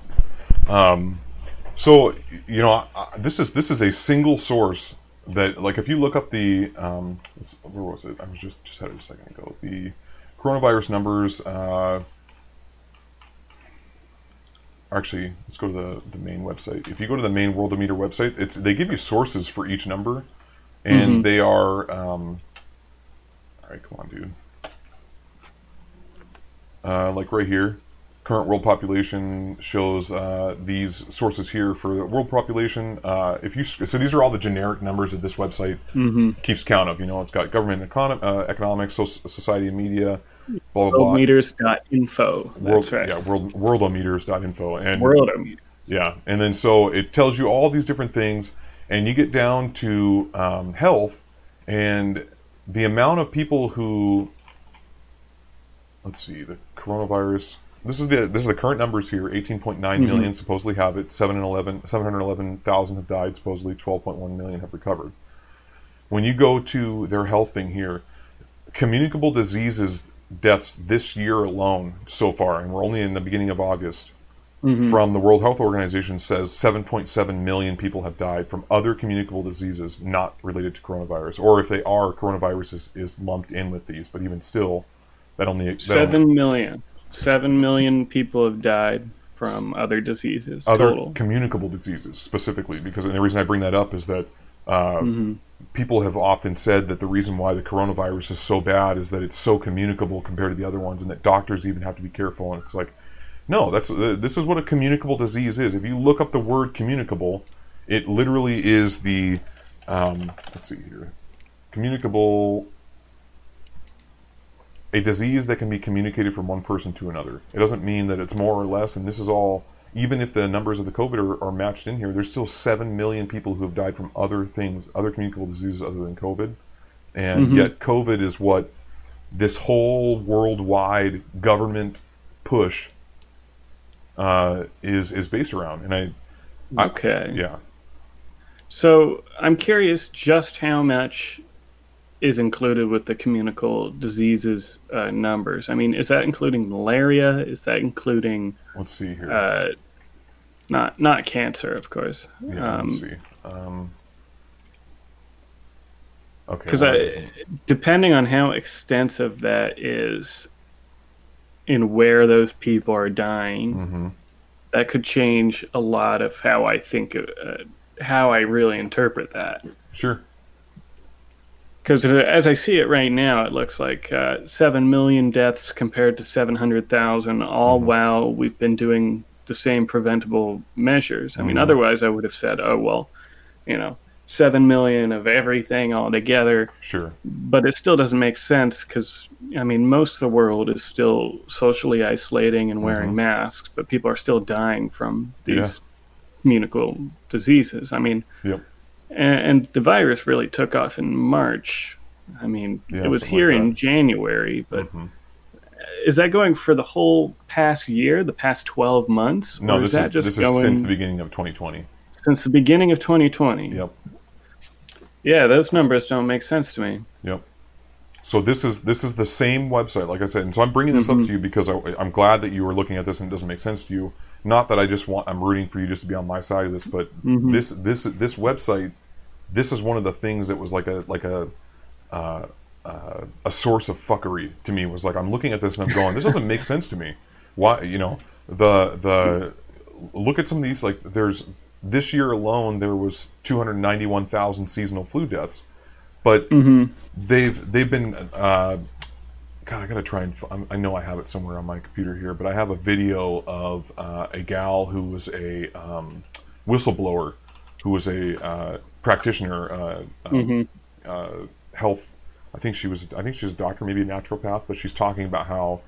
um, so you know, this is this is a single source that, like, if you look up the um, where was it? I was just just had it a second ago. The coronavirus numbers. Uh, actually, let's go to the, the main website. If you go to the main Worldometer website, it's they give you sources for each number, and mm-hmm. they are. Um, all right, come on, dude. Uh, like right here, current world population shows uh, these sources here for the world population. Uh, if you so these are all the generic numbers that this website mm-hmm. keeps count of. You know, it's got government, econ- uh, economics, society, and media. Blah blah blah. Worldometers.info. That's world, right. Yeah, world, worldometers.info and worldometers. Yeah, and then so it tells you all these different things, and you get down to um, health, and the amount of people who let's see the coronavirus this is the this is the current numbers here. 18.9 million Mm-hmm. supposedly have it. 711 711,000 have died. Supposedly 12.1 million have recovered. When you go to their health thing here communicable diseases deaths this year alone so far and we're only in the beginning of August from the World Health Organization says 7.7 million people have died from other communicable diseases not related to coronavirus or if they are coronavirus is, is lumped in with these but even still that only that only- Seven million. Seven million people have died from other diseases other total. communicable diseases specifically because and the reason I bring that up is that uh, Mm-hmm. people have often said that the reason why the coronavirus is so bad is that it's so communicable compared to the other ones and that doctors even have to be careful and it's like no that's uh, this is what a communicable disease is if you look up the word communicable it literally is the um, let's see here communicable a disease that can be communicated from one person to another. It doesn't mean that it's more or less, and this is all, even if the numbers of the COVID are, are matched in here, there's still 7 million people who have died from other things, other communicable diseases other than COVID. And yet, COVID is what this whole worldwide government push uh, is is based around. And I, I Okay. yeah, So I'm curious just how much is included with the communicable diseases uh, numbers. I mean, is that including malaria? Is that including let's see here. uh, not not cancer, of course? yeah, Um, let's see. Um, okay. Because depending on how extensive that is, and where those people are dying, Mhm. that could change a lot of how I think, uh, how I really interpret that. Sure. Because as I see it right now, it looks like uh, seven million deaths compared to seven hundred thousand. All while we've been doing the same preventable measures. I mean, Mhm. otherwise I would have said, oh well, you know, seven million of everything all together. Sure. but it still doesn't make sense because I mean most of the world is still socially isolating and wearing masks, but people are still dying from these Mm-hmm. Yeah. communicable diseases. I mean, Yep. And, and the virus really took off in March. I mean, Yeah, it was here like in. January, but Mhm. is that going for the whole past year, the past twelve months, No, or this is that is just this going is since the beginning of 2020. since the beginning of 2020? Yep. Yeah, those numbers don't make sense to me. Yep. So this is this is the same website, like I said, and so I'm bringing this Mm-hmm. up to you because I, I'm glad that you are looking at this and it doesn't make sense to you. Not that I just want I'm rooting for you just to be on my side of this, but Mm-hmm. this this this website, this is one of the things that was like a like a uh, uh, a source of fuckery to me. Was like I'm looking at this and I'm going, this doesn't make sense to me. Why you know the the look at some of these like there's this year alone there was 291,000 seasonal flu deaths, but they've they've been uh, God I gotta try and I'm- I know I have it somewhere on my computer here, but I have a video of uh, a gal who was a um, whistleblower who was a uh, practitioner uh, um, uh, health. I think she was. I think she's a doctor, maybe a naturopath, but she's talking about how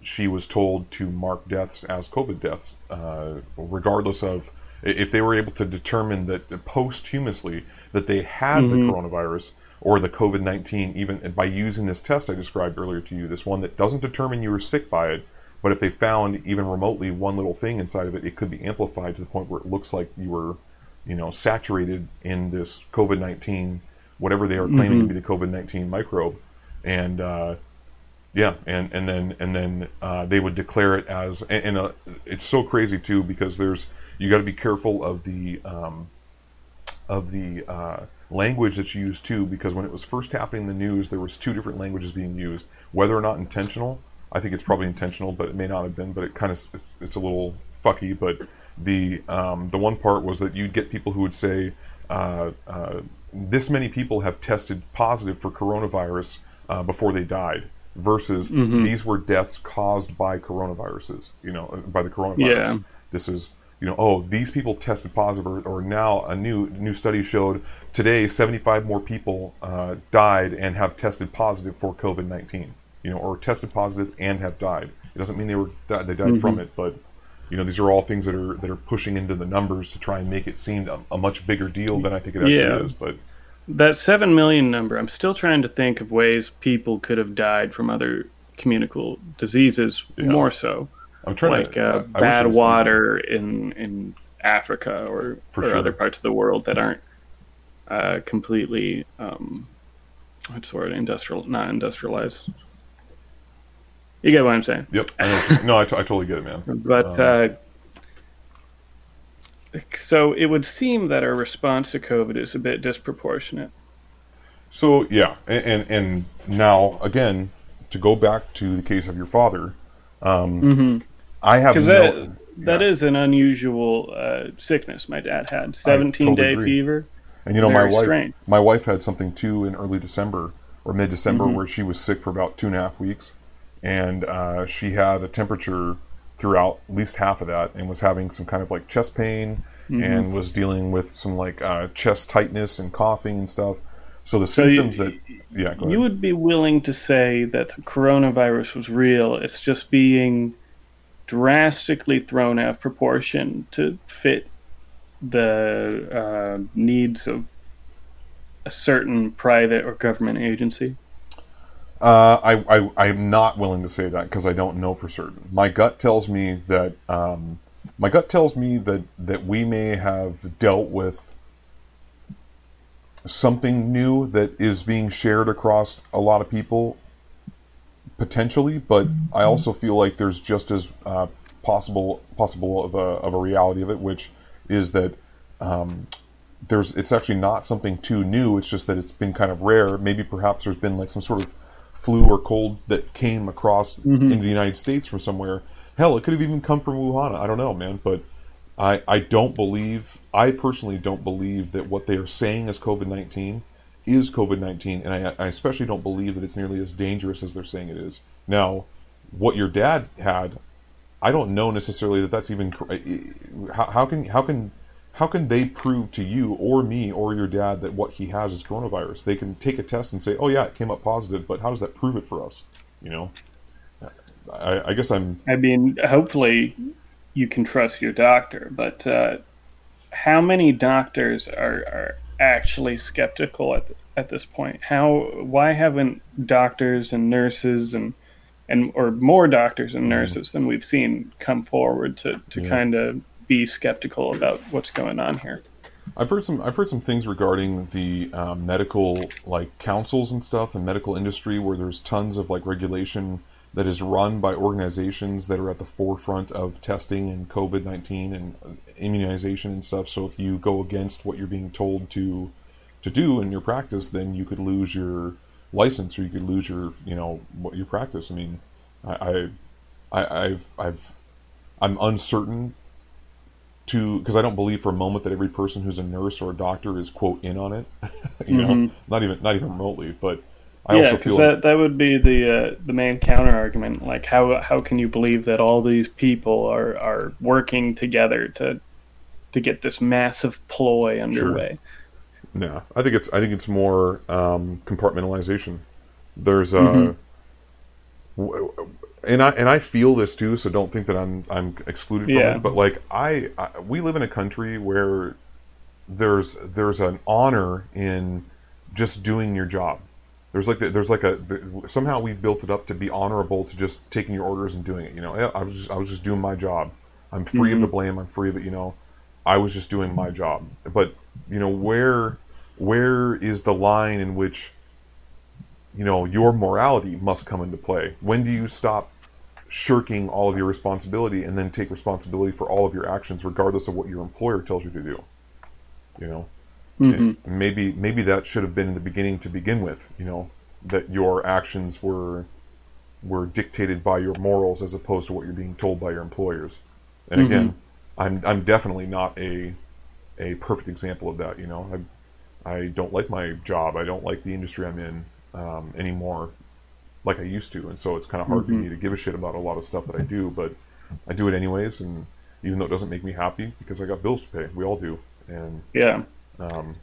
she was told to mark deaths as COVID deaths, uh, regardless of if they were able to determine that posthumously that they had the coronavirus or the COVID nineteen, even by using this test I described earlier to you, this one that doesn't determine you were sick by it, but if they found even remotely one little thing inside of it, it could be amplified to the point where it looks like you were, you know, saturated in this COVID nineteen, whatever they are claiming to be the COVID nineteen microbe, and uh, yeah, and and then and then uh, they would declare it as, and, and uh, it's so crazy too because there's you got to be careful of the um, of the uh, language that's used too because when it was first happening in the news there was two different languages being used. Whether or not intentional i think it's probably intentional but it may not have been but it kind of it's, it's a little fucky but the um, the one part was that you'd get people who would say uh, uh, this many people have tested positive for coronavirus uh, before they died versus these were deaths caused by coronaviruses you know by the coronavirus. Yeah. this is you know oh these people tested positive or, or now a new new study showed today 75 more people uh, died and have tested positive for covid-19 you know or tested positive and have died it doesn't mean they were they died from it but you know these are all things that are that are pushing into the numbers to try and make it seem a, a much bigger deal than i think it actually Yeah. is but that seven million number. I'm still trying to think of ways people could have died from other communicable diseases. Yeah. More so, I'm trying like to, uh, I, I bad water in in Africa or, or sure. other parts of the world that aren't uh, completely um, what's the word industrial not industrialized. You get what I'm saying? Yep. I no, I, t- I totally get it, man. But um, uh, so it would seem that our response to COVID is a bit disproportionate. So yeah, and and, and now again to go back to the case of your father, um, mm-hmm. I have no, that, that yeah. is an unusual uh, sickness. My dad had seventeen totally day agree. fever. And you know, my wife, strange. my wife had something too in early December or mid December mm-hmm. where she was sick for about two and a half weeks, and uh, she had a temperature throughout at least half of that, and was having some kind of like chest pain, mm-hmm. and was dealing with some like uh, chest tightness and coughing and stuff. So the so symptoms you, that yeah, you would be willing to say that the coronavirus was real. It's just being drastically thrown out of proportion to fit the uh, needs of a certain private or government agency? Uh, I, I, I'm not willing to say that because I don't know for certain. My gut tells me that um, my gut tells me that that we may have dealt with something new that is being shared across a lot of people potentially, but I also feel like there's just as uh, possible possible of a, of a reality of it, which is that um, there's it's actually not something too new. It's just that it's been kind of rare. Maybe perhaps there's been like some sort of flu or cold that came across mm-hmm. into the United States from somewhere. Hell, it could have even come from Wuhan. I don't know, man. But I I don't believe. I personally don't believe that what they are saying is COVID nineteen is COVID nineteen, and I, I especially don't believe that it's nearly as dangerous as they're saying it is. Now, what your dad had, I don't know necessarily that that's even how, how can how can how can they prove to you or me or your dad that what he has is coronavirus? They can take a test and say, "Oh yeah, it came up positive," but how does that prove it for us? You know, I, I guess I'm. I mean, hopefully, you can trust your doctor, but uh, how many doctors are are actually skeptical at at this point? How why haven't doctors and nurses and and or more doctors and mm-hmm. nurses than we've seen come forward to to yeah. kind of be skeptical about what's going on here. I've heard some. I've heard some things regarding the um, medical like councils and stuff and medical industry where there's tons of like regulation that is run by organizations that are at the forefront of testing and COVID nineteen and uh, immunization and stuff. So if you go against what you're being told to to do in your practice, then you could lose your license or you could lose your you know what your practice. I mean, I, I, I I've I've I'm uncertain to because I don't believe for a moment that every person who's a nurse or a doctor is quote in on it. you mm-hmm. know, not even not even remotely. But I yeah, also feel that that would be the uh, the main counter argument. Like how how can you believe that all these people are are working together to to get this massive ploy underway? Sure. No, I think it's I think it's more um, compartmentalization. There's a. Mm-hmm. W- and I and I feel this too, so don't think that I'm I'm excluded from yeah. it. But like I, I, we live in a country where there's there's an honor in just doing your job. There's like the, there's like a somehow we've built it up to be honorable to just taking your orders and doing it. You know, I was just I was just doing my job. I'm free mm-hmm. of the blame. I'm free of it. You know, I was just doing my job. But you know where where is the line in which you know your morality must come into play? When do you stop shirking all of your responsibility and then take responsibility for all of your actions regardless of what your employer tells you to do you know mm-hmm. maybe maybe that should have been in the beginning to begin with you know that your actions were were dictated by your morals as opposed to what you're being told by your employers. And mm-hmm. again i'm i'm definitely not a a perfect example of that you know. I i don't like my job. I don't like the industry i'm in um, anymore like I used to, and so it's kind of hard mm-hmm. for me to give a shit about a lot of stuff that I do, but I do it anyways, and even though it doesn't make me happy because I got bills to pay, we all do, and yeah, um,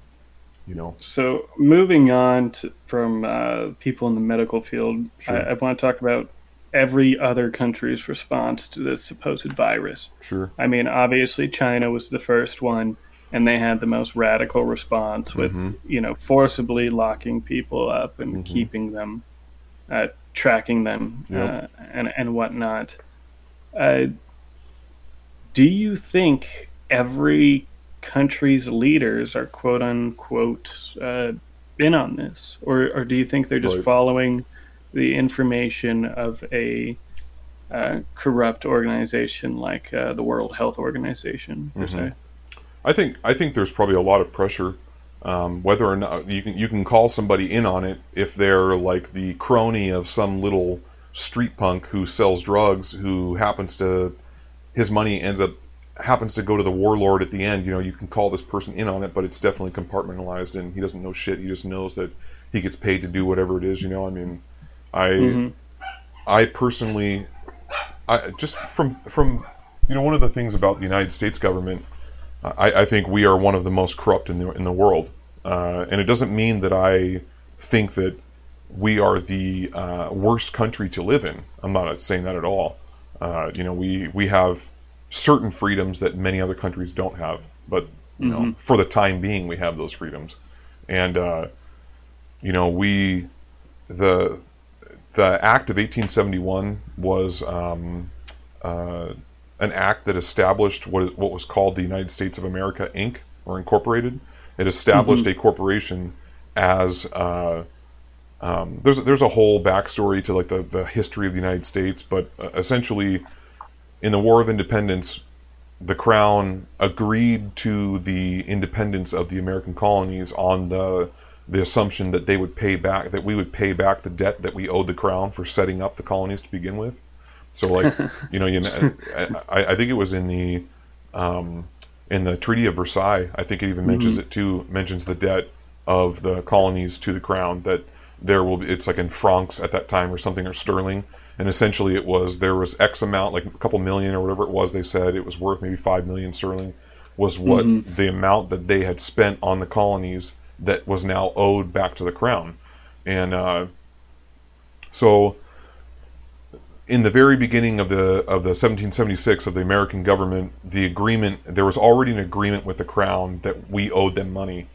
you know. So moving on to, from uh, people in the medical field, sure. I, I want to talk about every other country's response to this supposed virus. Sure. I mean, obviously China was the first one. and they had the most radical response with Mm-hmm. you know forcibly locking people up and keeping them, uh, tracking them, Yep. uh, and and whatnot. Uh, do you think every country's leaders are quote unquote uh, in on this, or or do you think they're just Right. following the information of a uh, corrupt organization like uh, the World Health Organization per Mm-hmm. se? I think I think there's probably a lot of pressure. Um, whether or not you can you can call somebody in on it if they're like the crony of some little street punk who sells drugs who happens to his money ends up happens to go to the warlord at the end. You know, you can call this person in on it, but it's definitely compartmentalized, and he doesn't know shit. He just knows that he gets paid to do whatever it is. You know, I mean, I I personally, I just from from you know one of the things about the United States government I, I think we are one of the most corrupt in the in the world, uh, and it doesn't mean that I think that we are the uh, worst country to live in. I'm not saying that at all. Uh, you know, we we have certain freedoms that many other countries don't have, but you know, for the time being, we have those freedoms, and uh, you know, we the the Act of 1871 was. Um, uh, an act that established what, is- what was called the United States of America Inc. or Incorporated. It established a corporation as uh, um, there's there's a whole backstory to like the, the history of the United States, but uh, essentially, in the War of Independence, the Crown agreed to the independence of the American colonies on the the assumption that they would pay back that we would pay back the debt that we owed the Crown for setting up the colonies to begin with. So like you know, you I, I think it was in the um, in the Treaty of Versailles. I think it even mentions it too. Mentions the debt of the colonies to the crown that there will be. It's like in francs at that time or something or sterling. And essentially, it was there was X amount, like a couple million or whatever it was. They said it was worth maybe five million sterling, was what the amount that they had spent on the colonies that was now owed back to the crown. And uh, so in the very beginning of the of the 1776 of the American government, the agreement there was already an agreement with the crown that we owed them money,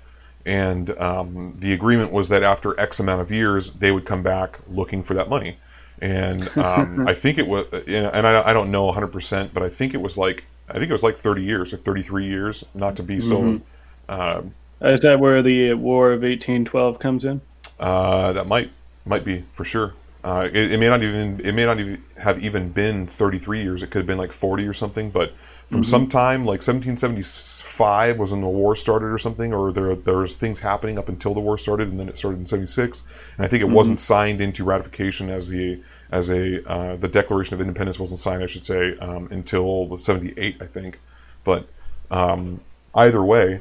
and um, the agreement was that after X amount of years they would come back looking for that money, and um, I think it was, and I, I don't know 100, percent but I think it was like I think it was like 30 years or 33 years, not to be so. Uh, Is that where the War of 1812 comes in? Uh, that might might be for sure. Uh, it, it may not even it may not even have even been 33 years. It could have been like 40 or something. But from some time like 1775 was when the war started or something, or there there was things happening up until the war started, and then it started in 76. And I think it wasn't signed into ratification as the as a uh, the Declaration of Independence wasn't signed, I should say, um, until 78, I think. But um, either way,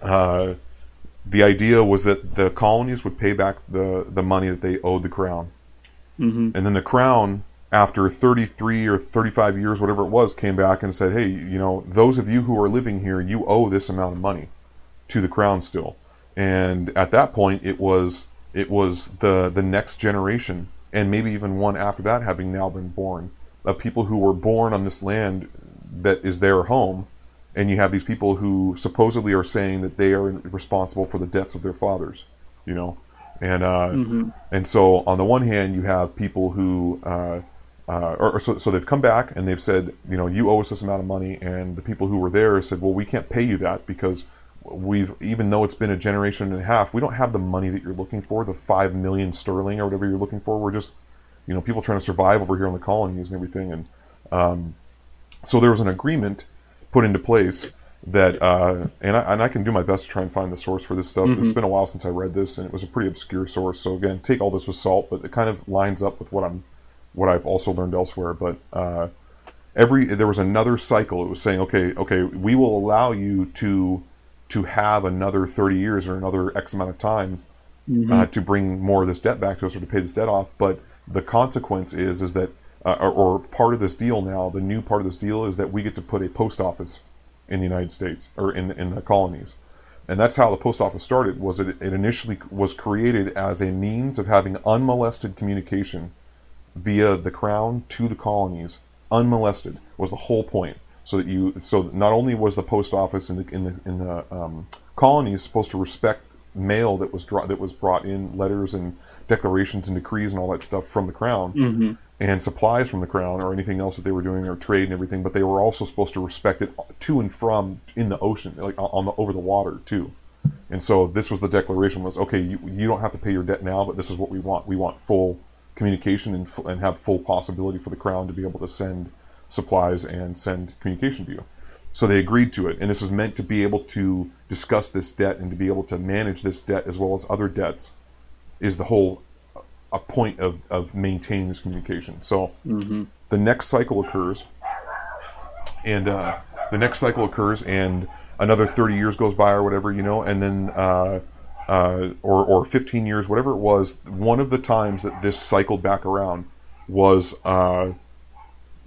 uh, the idea was that the colonies would pay back the, the money that they owed the crown. Mm-hmm. And then the crown, after 33 or 35 years, whatever it was, came back and said, hey, you know, those of you who are living here, you owe this amount of money to the crown still. And at that point, it was it was the the next generation, and maybe even one after that, having now been born, of people who were born on this land that is their home, and you have these people who supposedly are saying that they are responsible for the debts of their fathers, you know, and uh, and so on the one hand you have people who uh, uh, or, or so, so they've come back and they've said you know you owe us this amount of money. And the people who were there said well we can't pay you that because we've even though it's been a generation and a half we don't have the money that you're looking for the five million sterling or whatever you're looking for. We're just you know people trying to survive over here in the colonies and everything. And um, so there was an agreement put into place that uh, and, I, and I can do my best to try and find the source for this stuff. It's been a while since i read this and it was a pretty obscure source. So again take all this with salt but it kind of lines up with what i'm what i've also learned elsewhere but uh, every there was another cycle. It was saying okay okay we will allow you to to have another 30 years or another x amount of time uh, to bring more of this debt back to us or to pay this debt off. But the consequence is is that uh, or, or part of this deal now the new part of this deal is that we get to put a post office in the united states or in, in the colonies. And that's how the post office started was it, it initially was created as a means of having unmolested communication via the crown to the colonies unmolested was the whole point. So that you so not only was the post office in the in the in the um, colonies supposed to respect mail that was dro- that was brought in letters and declarations and decrees and all that stuff from the crown Mm-hmm. and supplies from the crown or anything else that they were doing or trade and everything but they were also supposed to respect it to and from in the ocean like on the over the water too. And so this was the declaration was okay you, you don't have to pay your debt now but this is what we want. We want full communication and, f- and have full possibility for the crown to be able to send supplies and send communication to you. So they agreed to it and this was meant to be able to discuss this debt and to be able to manage this debt as well as other debts is the whole a point of, of maintaining this communication. So the next cycle occurs and uh, the next cycle occurs and another 30 years goes by or whatever you know and then uh, uh, or, or 15 years whatever it was one of the times that this cycled back around was uh,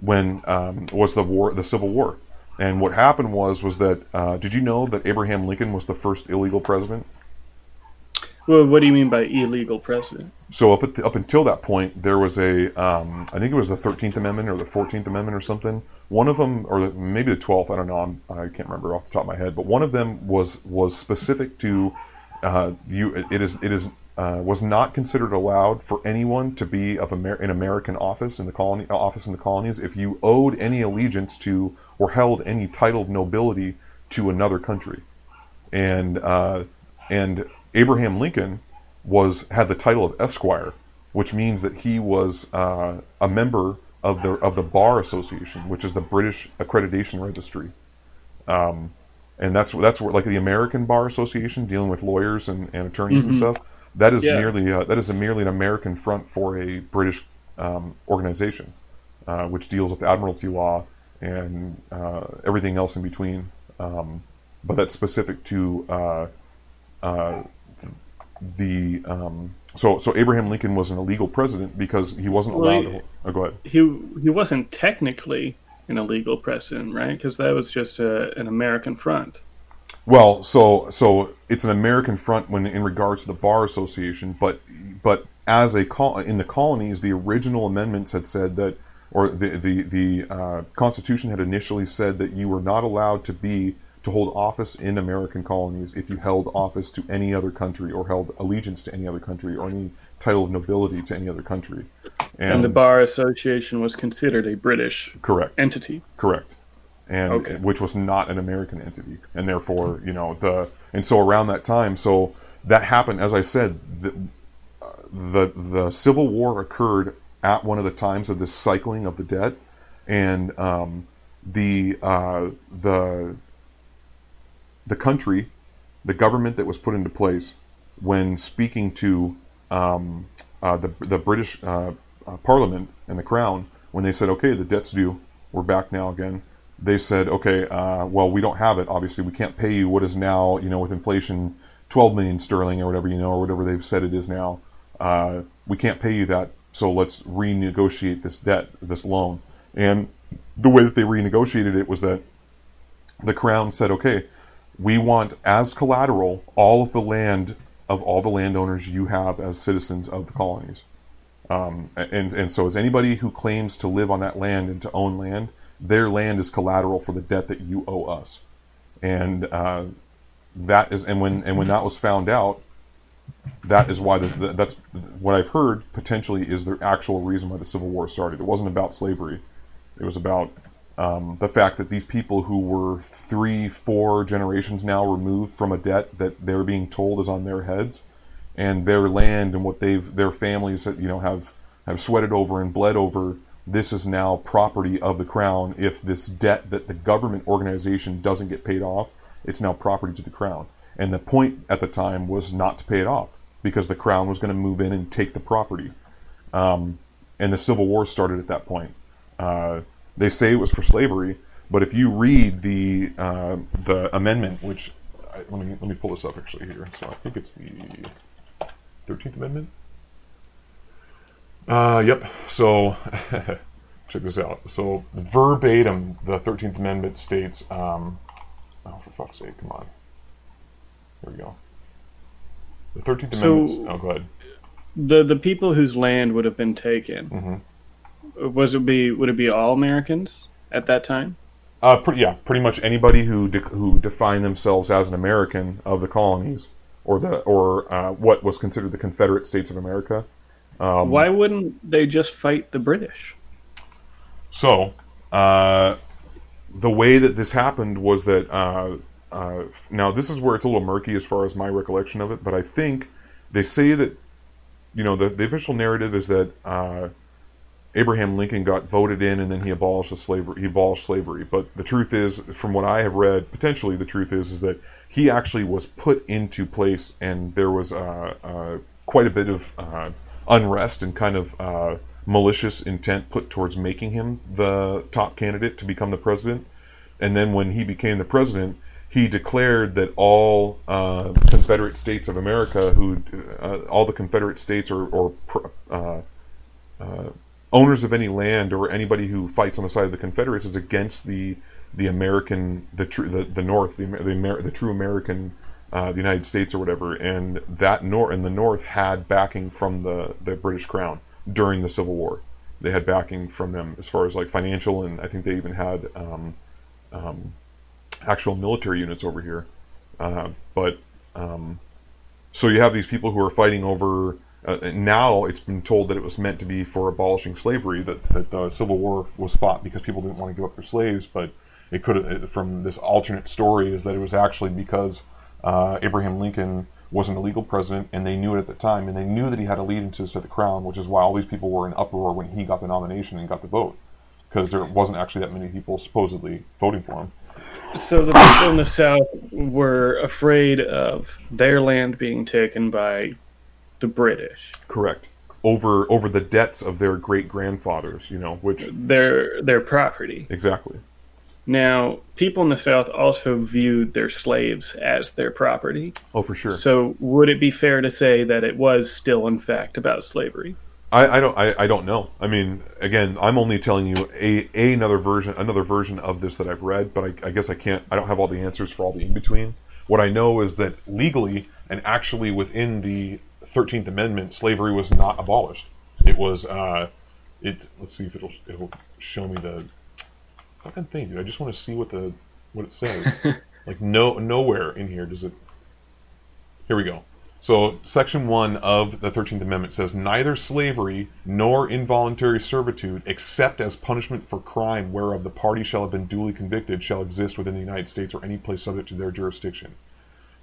when um, was the war the civil war and what happened was was that uh, did you know that abraham lincoln was the first illegal president Well, what do you mean by illegal president? so up at up until that point, there was a um, I think it was the Thirteenth Amendment or the Fourteenth Amendment or something. One of them, or maybe the Twelfth. I don't know. I'm, I can't remember off the top of my head. But one of them was was specific to uh, you. It is it is uh, was not considered allowed for anyone to be of Amer- an American office in the colony office in the colonies if you owed any allegiance to or held any title of nobility to another country and uh, and Abraham Lincoln was had the title of Esquire, which means that he was uh, a member of the of the Bar Association, which is the British accreditation registry. Um, and that's that's where like the American Bar Association dealing with lawyers and, and attorneys and stuff. That is Yeah. merely uh, that is a merely an American front for a British um, organization, uh, which deals with admiralty law and uh, everything else in between. Um, but that's specific to uh, uh, the um, so so Abraham Lincoln was an illegal president because he wasn't Well, allowed. he- to, oh, go ahead. He he wasn't technically an illegal president, right? Because that was just a, an American front. Well, so so it's an American front when in regards to the bar association, but but as a col- in the colonies, the original amendments had said that, or the the the uh, Constitution had initially said that you were not allowed to be to hold office in American colonies if you held office to any other country or held allegiance to any other country or any title of nobility to any other country. And the Bar Association was considered a British correct. entity. Correct. And Okay. which was not an American entity, and therefore, you know, the and so around that time, so that happened. As I said, the uh, the, the Civil War occurred at one of the times of this cycling of the debt, and um, the uh, the the country, the government that was put into place when speaking to um, uh, the the British uh, uh, Parliament and the Crown, when they said, "Okay, the debt's due. We're back now again." They said, "Okay, uh, well, we don't have it. Obviously, we can't pay you what is now, you know, with inflation, twelve million sterling or whatever you know, or whatever they've said it is now. Uh, we can't pay you that. So let's renegotiate this debt, this loan." And the way that they renegotiated it was that the crown said, okay, we want as collateral all of the land of all the landowners you have as citizens of the colonies. Um, and, and so, as anybody who claims to live on that land and to own land, their land is collateral for the debt that you owe us. And uh, that is, and when and when that was found out, that is why the, the, that's what I've heard potentially is the actual reason why the Civil War started. It wasn't about slavery; it was about um, the fact that these people who were three, four generations now removed from a debt that they're being told is on their heads, and their land and what they've their families that you know have have sweated over and bled over. This is now property of the crown. If this debt that the government organization doesn't get paid off, it's now property to the crown. And the point at the time was not to pay it off because the crown was going to move in and take the property. Um, and the Civil War started at that point. Uh, they say it was for slavery, but if you read the uh, the amendment, which I, let me let me pull this up actually here. So I think it's the Thirteenth Amendment. Uh, yep. So check this out. So verbatim, the Thirteenth Amendment states, um, "Oh, for fuck's sake, come on." Here we go. The Thirteenth So- Amendment. Oh, go ahead. The the people whose land would have been taken Mhm. Was it be would it be all Americans at that time? Uh, pretty, yeah, pretty much anybody who de- who defined themselves as an American of the colonies, or the or uh, what was considered the Confederate States of America. Um, Why wouldn't they just fight the British? So, uh, the way that this happened was that uh, uh, now this is where it's a little murky as far as my recollection of it, but I think they say that you know the, the official narrative is that uh, Abraham Lincoln got voted in and then he abolished the slavery. He abolished slavery, but the truth is, from what I have read, potentially the truth is is that he actually was put into place, and there was uh, uh, quite a bit of uh, unrest and kind of uh, malicious intent put towards making him the top candidate to become the president. And then when he became the president, he declared that all uh, Confederate states of America, who uh, all the Confederate states or, or uh, uh, owners of any land or anybody who fights on the side of the Confederates is against the the American the true the, the North the the, Amer- the true American uh, the United States or whatever, and that North and the North had backing from the the British Crown during the Civil War. They had backing from them as far as like financial, and I think they even had um, um, actual military units over here. Uh, but um, so you have these people who are fighting over. Uh, now it's been told that it was meant to be for abolishing slavery. That that the Civil War was fought because people didn't want to give up their slaves. But it could from this alternate story is that it was actually because uh, Abraham Lincoln wasn't a legal president, and they knew it at the time, and they knew that he had allegiances to the crown, which is why all these people were in uproar when he got the nomination and got the vote, because there wasn't actually that many people supposedly voting for him. So the people in the South were afraid of their land being taken by the British. Correct. Over over the debts of their great grandfathers, you know, which their their property. Exactly. Now, people in the South also viewed their slaves as their property. Oh, for sure. So, would it be fair to say that it was still, in fact, about slavery? I, I don't. I, I don't know. I mean, again, I'm only telling you a, a another version, another version of this that I've read. But I, I guess I can't. I don't have all the answers for all the in between. What I know is that legally and actually within the Thirteenth Amendment, slavery was not abolished. It was. Uh, it. Let's see if it'll it'll show me the fucking thing, dude. I just want to see what the what it says. like no nowhere in here does it. Here we go. So section one of the Thirteenth Amendment says neither slavery nor involuntary servitude, except as punishment for crime whereof the party shall have been duly convicted, shall exist within the United States or any place subject to their jurisdiction.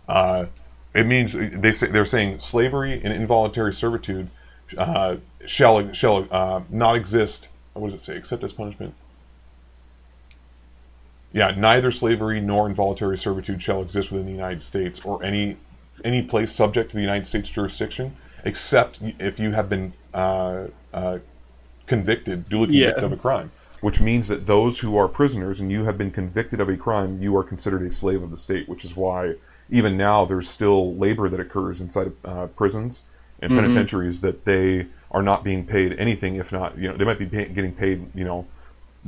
Uh, it means they say they're saying slavery and involuntary servitude uh, shall shall uh, not exist. What does it say? Except as punishment yeah, neither slavery nor involuntary servitude shall exist within the United States or any any place subject to the United States jurisdiction, except if you have been uh, uh, convicted, duly convicted yeah. of a crime. Which means that those who are prisoners and you have been convicted of a crime, you are considered a slave of the state. Which is why even now there's still labor that occurs inside of uh, prisons and mm-hmm. penitentiaries that they are not being paid anything. If not, you know, they might be pay- getting paid, you know,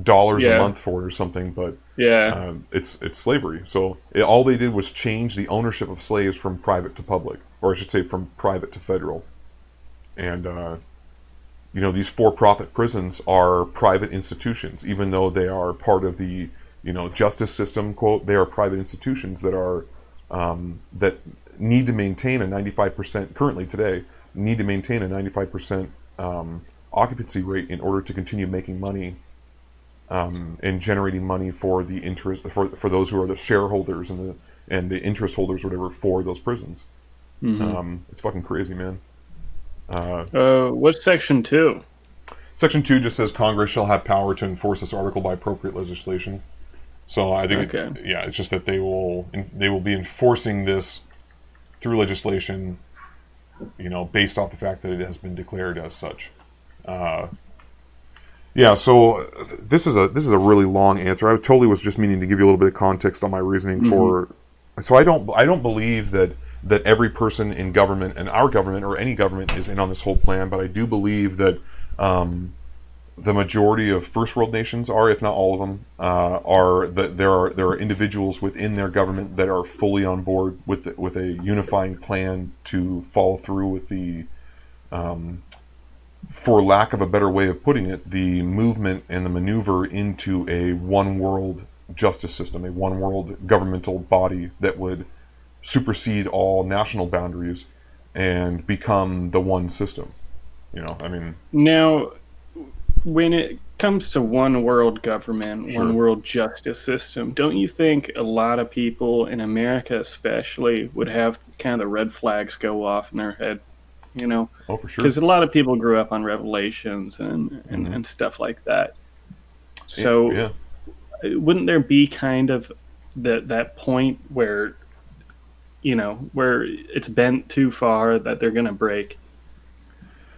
dollars yeah. a month for it or something, but yeah, um, it's it's slavery. So it, all they did was change the ownership of slaves from private to public, or I should say, from private to federal. And uh, you know, these for-profit prisons are private institutions, even though they are part of the you know justice system. Quote: They are private institutions that are um, that need to maintain a 95% currently today need to maintain a 95% um, occupancy rate in order to continue making money um, and generating money for the interest for, for those who are the shareholders and the and the interest holders, whatever, for those prisons. Mm-hmm. Um, it's fucking crazy, man. Uh, uh, what's section two? Section two just says Congress shall have power to enforce this article by appropriate legislation. So I think, okay. it, yeah, it's just that they will they will be enforcing this through legislation, you know, based off the fact that it has been declared as such. Uh, yeah, so this is a this is a really long answer. I totally was just meaning to give you a little bit of context on my reasoning mm-hmm. for. So I don't I don't believe that that every person in government and our government or any government is in on this whole plan, but I do believe that um, the majority of first world nations are, if not all of them, uh, are that there are there are individuals within their government that are fully on board with the, with a unifying plan to follow through with the um, for lack of a better way of putting it, the movement and the maneuver into a one world justice system, a one world governmental body that would supersede all national boundaries and become the one system. You know, I mean. Now, when it comes to one world government, sure. one world justice system, don't you think a lot of people in America, especially, would have kind of the red flags go off in their head? You know, oh for sure, because a lot of people grew up on Revelations and and, mm-hmm. and stuff like that. So, yeah. yeah. wouldn't there be kind of that that point where, you know, where it's bent too far that they're going to break?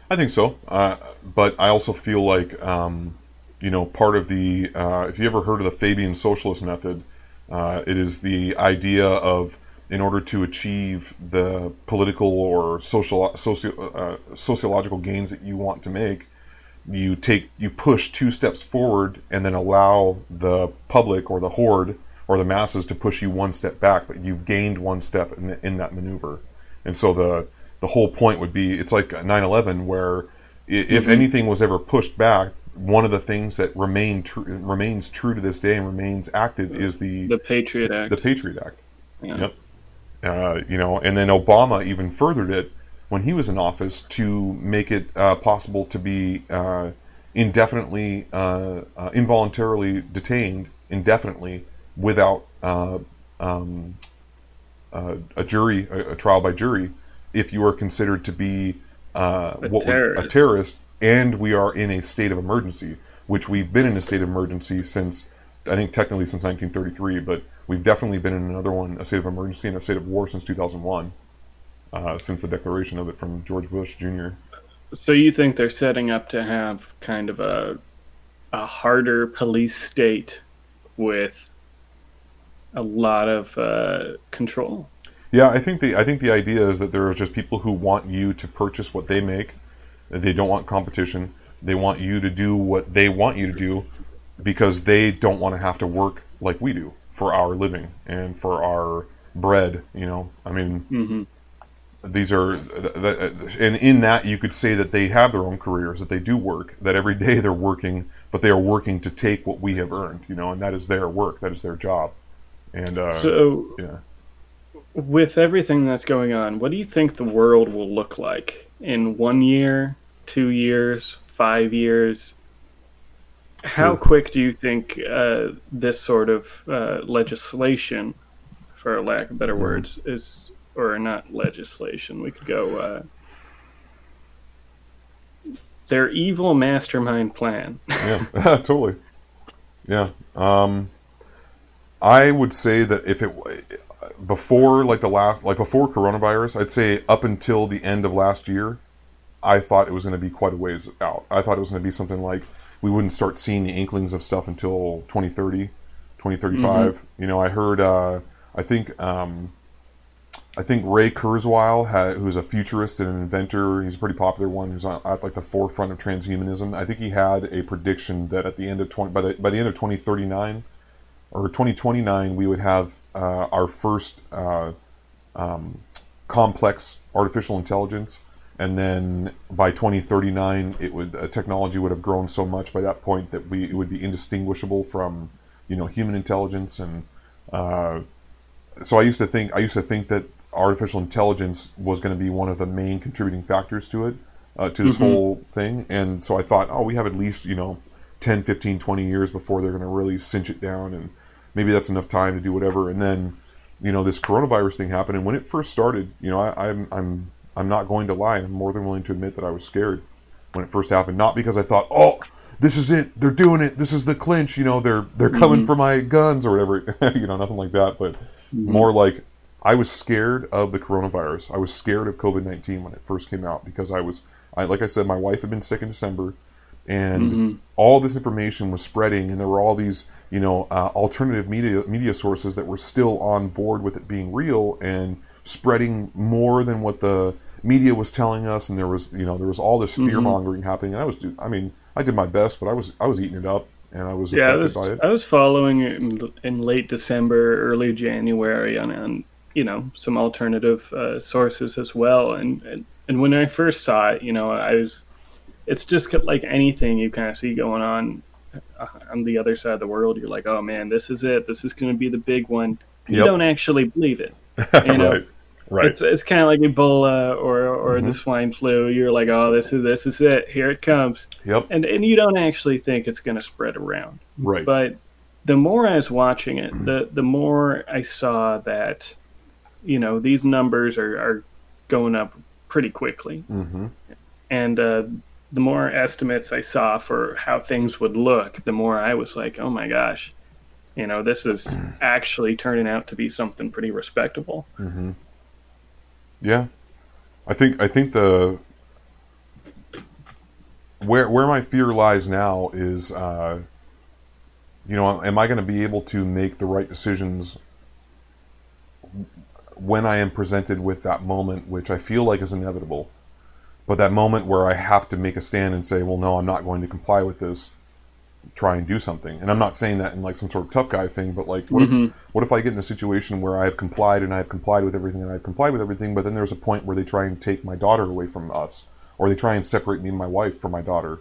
I think so, uh, but I also feel like um, you know part of the uh, if you ever heard of the Fabian socialist method, uh, it is the idea of in order to achieve the political or social socio, uh, sociological gains that you want to make, you take you push two steps forward and then allow the public or the horde or the masses to push you one step back, but you've gained one step in, in that maneuver, and so the the whole point would be it's like 9/11 where if mm-hmm. anything was ever pushed back, one of the things that remain tr- remains true to this day and remains active is the the Patriot Act. The Patriot Act. Yeah. Yep. Uh, you know, and then Obama even furthered it when he was in office to make it uh, possible to be uh, indefinitely, uh, uh, involuntarily detained indefinitely without uh, um, a jury, a, a trial by jury if you are considered to be uh, a, what terrorist. a terrorist, and we are in a state of emergency, which we've been in a state of emergency since I think technically since 1933, but we've definitely been in another one, a state of emergency and a state of war since 2001, uh, since the declaration of it from George Bush Jr. So you think they're setting up to have kind of a a harder police state with a lot of uh, control? Yeah, I think the I think the idea is that there are just people who want you to purchase what they make. They don't want competition. They want you to do what they want you to do because they don't want to have to work like we do for our living and for our bread. You know, I mean, mm-hmm. these are, and in that you could say that they have their own careers, that they do work, that every day they're working, but they are working to take what we have earned. You know, and that is their work, that is their job. And uh, so, yeah with everything that's going on, what do you think the world will look like in one year, two years, five years? How quick do you think uh, this sort of uh, legislation, for lack of better mm-hmm. words, is, or not legislation, we could go, uh, their evil mastermind plan? yeah, totally. Yeah. Um, I would say that if it before like the last like before coronavirus, I'd say up until the end of last year, I thought it was going to be quite a ways out. I thought it was going to be something like we wouldn't start seeing the inklings of stuff until 2030, 2035. Mm-hmm. You know, I heard uh, I think um, I think Ray Kurzweil, had, who's a futurist and an inventor, he's a pretty popular one who's at like the forefront of transhumanism. I think he had a prediction that at the end of 20 by the by the end of 2039 or 2029 we would have uh, our first uh, um, complex artificial intelligence, and then by 2039, it would uh, technology would have grown so much by that point that we it would be indistinguishable from you know human intelligence, and uh, so I used to think I used to think that artificial intelligence was going to be one of the main contributing factors to it uh, to this mm-hmm. whole thing, and so I thought, oh, we have at least you know 10, 15, 20 years before they're going to really cinch it down and maybe that's enough time to do whatever. And then, you know, this coronavirus thing happened. And when it first started, you know, I, I'm I'm I'm not going to lie. I'm more than willing to admit that I was scared when it first happened. Not because I thought, oh, this is it. They're doing it. This is the clinch. You know, they're they're coming mm-hmm. for my guns or whatever. you know, nothing like that. But mm-hmm. more like I was scared of the coronavirus. I was scared of COVID nineteen when it first came out because I was, I like I said, my wife had been sick in December and mm-hmm. all this information was spreading and there were all these you know uh, alternative media media sources that were still on board with it being real and spreading more than what the media was telling us and there was you know there was all this fear mm-hmm. mongering mm-hmm. happening and I was I mean I did my best but I was I was eating it up and I was yeah I was, I was following it in, in, late December early January on, on you know some alternative uh, sources as well and, and and when I first saw it you know I was it's just like anything you kind of see going on uh, on the other side of the world, you're like, oh man, this is it. This is going to be the big one. You yep. don't actually believe it. You know? right. Right. It's, it's kind of like Ebola or or mm-hmm. the swine flu. You're like, oh, this is this is it. Here it comes. Yep. And and you don't actually think it's going to spread around. Right. But the more I was watching it, the the more I saw that, you know, these numbers are are going up pretty quickly. Mm-hmm. And uh, the more estimates I saw for how things would look, the more I was like, oh my gosh, you know, this is actually turning out to be something pretty respectable. Mm-hmm. Yeah, I think I think the where where my fear lies now is, uh, you know, am I going to be able to make the right decisions when I am presented with that moment, which I feel like is inevitable, but that moment where I have to make a stand and say, well, no, I'm not going to comply with this try and do something. And I'm not saying that in like some sort of tough guy thing, but like what mm-hmm. if what if I get in a situation where I have complied and I have complied with everything and I've complied with everything, but then there's a point where they try and take my daughter away from us, or they try and separate me and my wife from my daughter,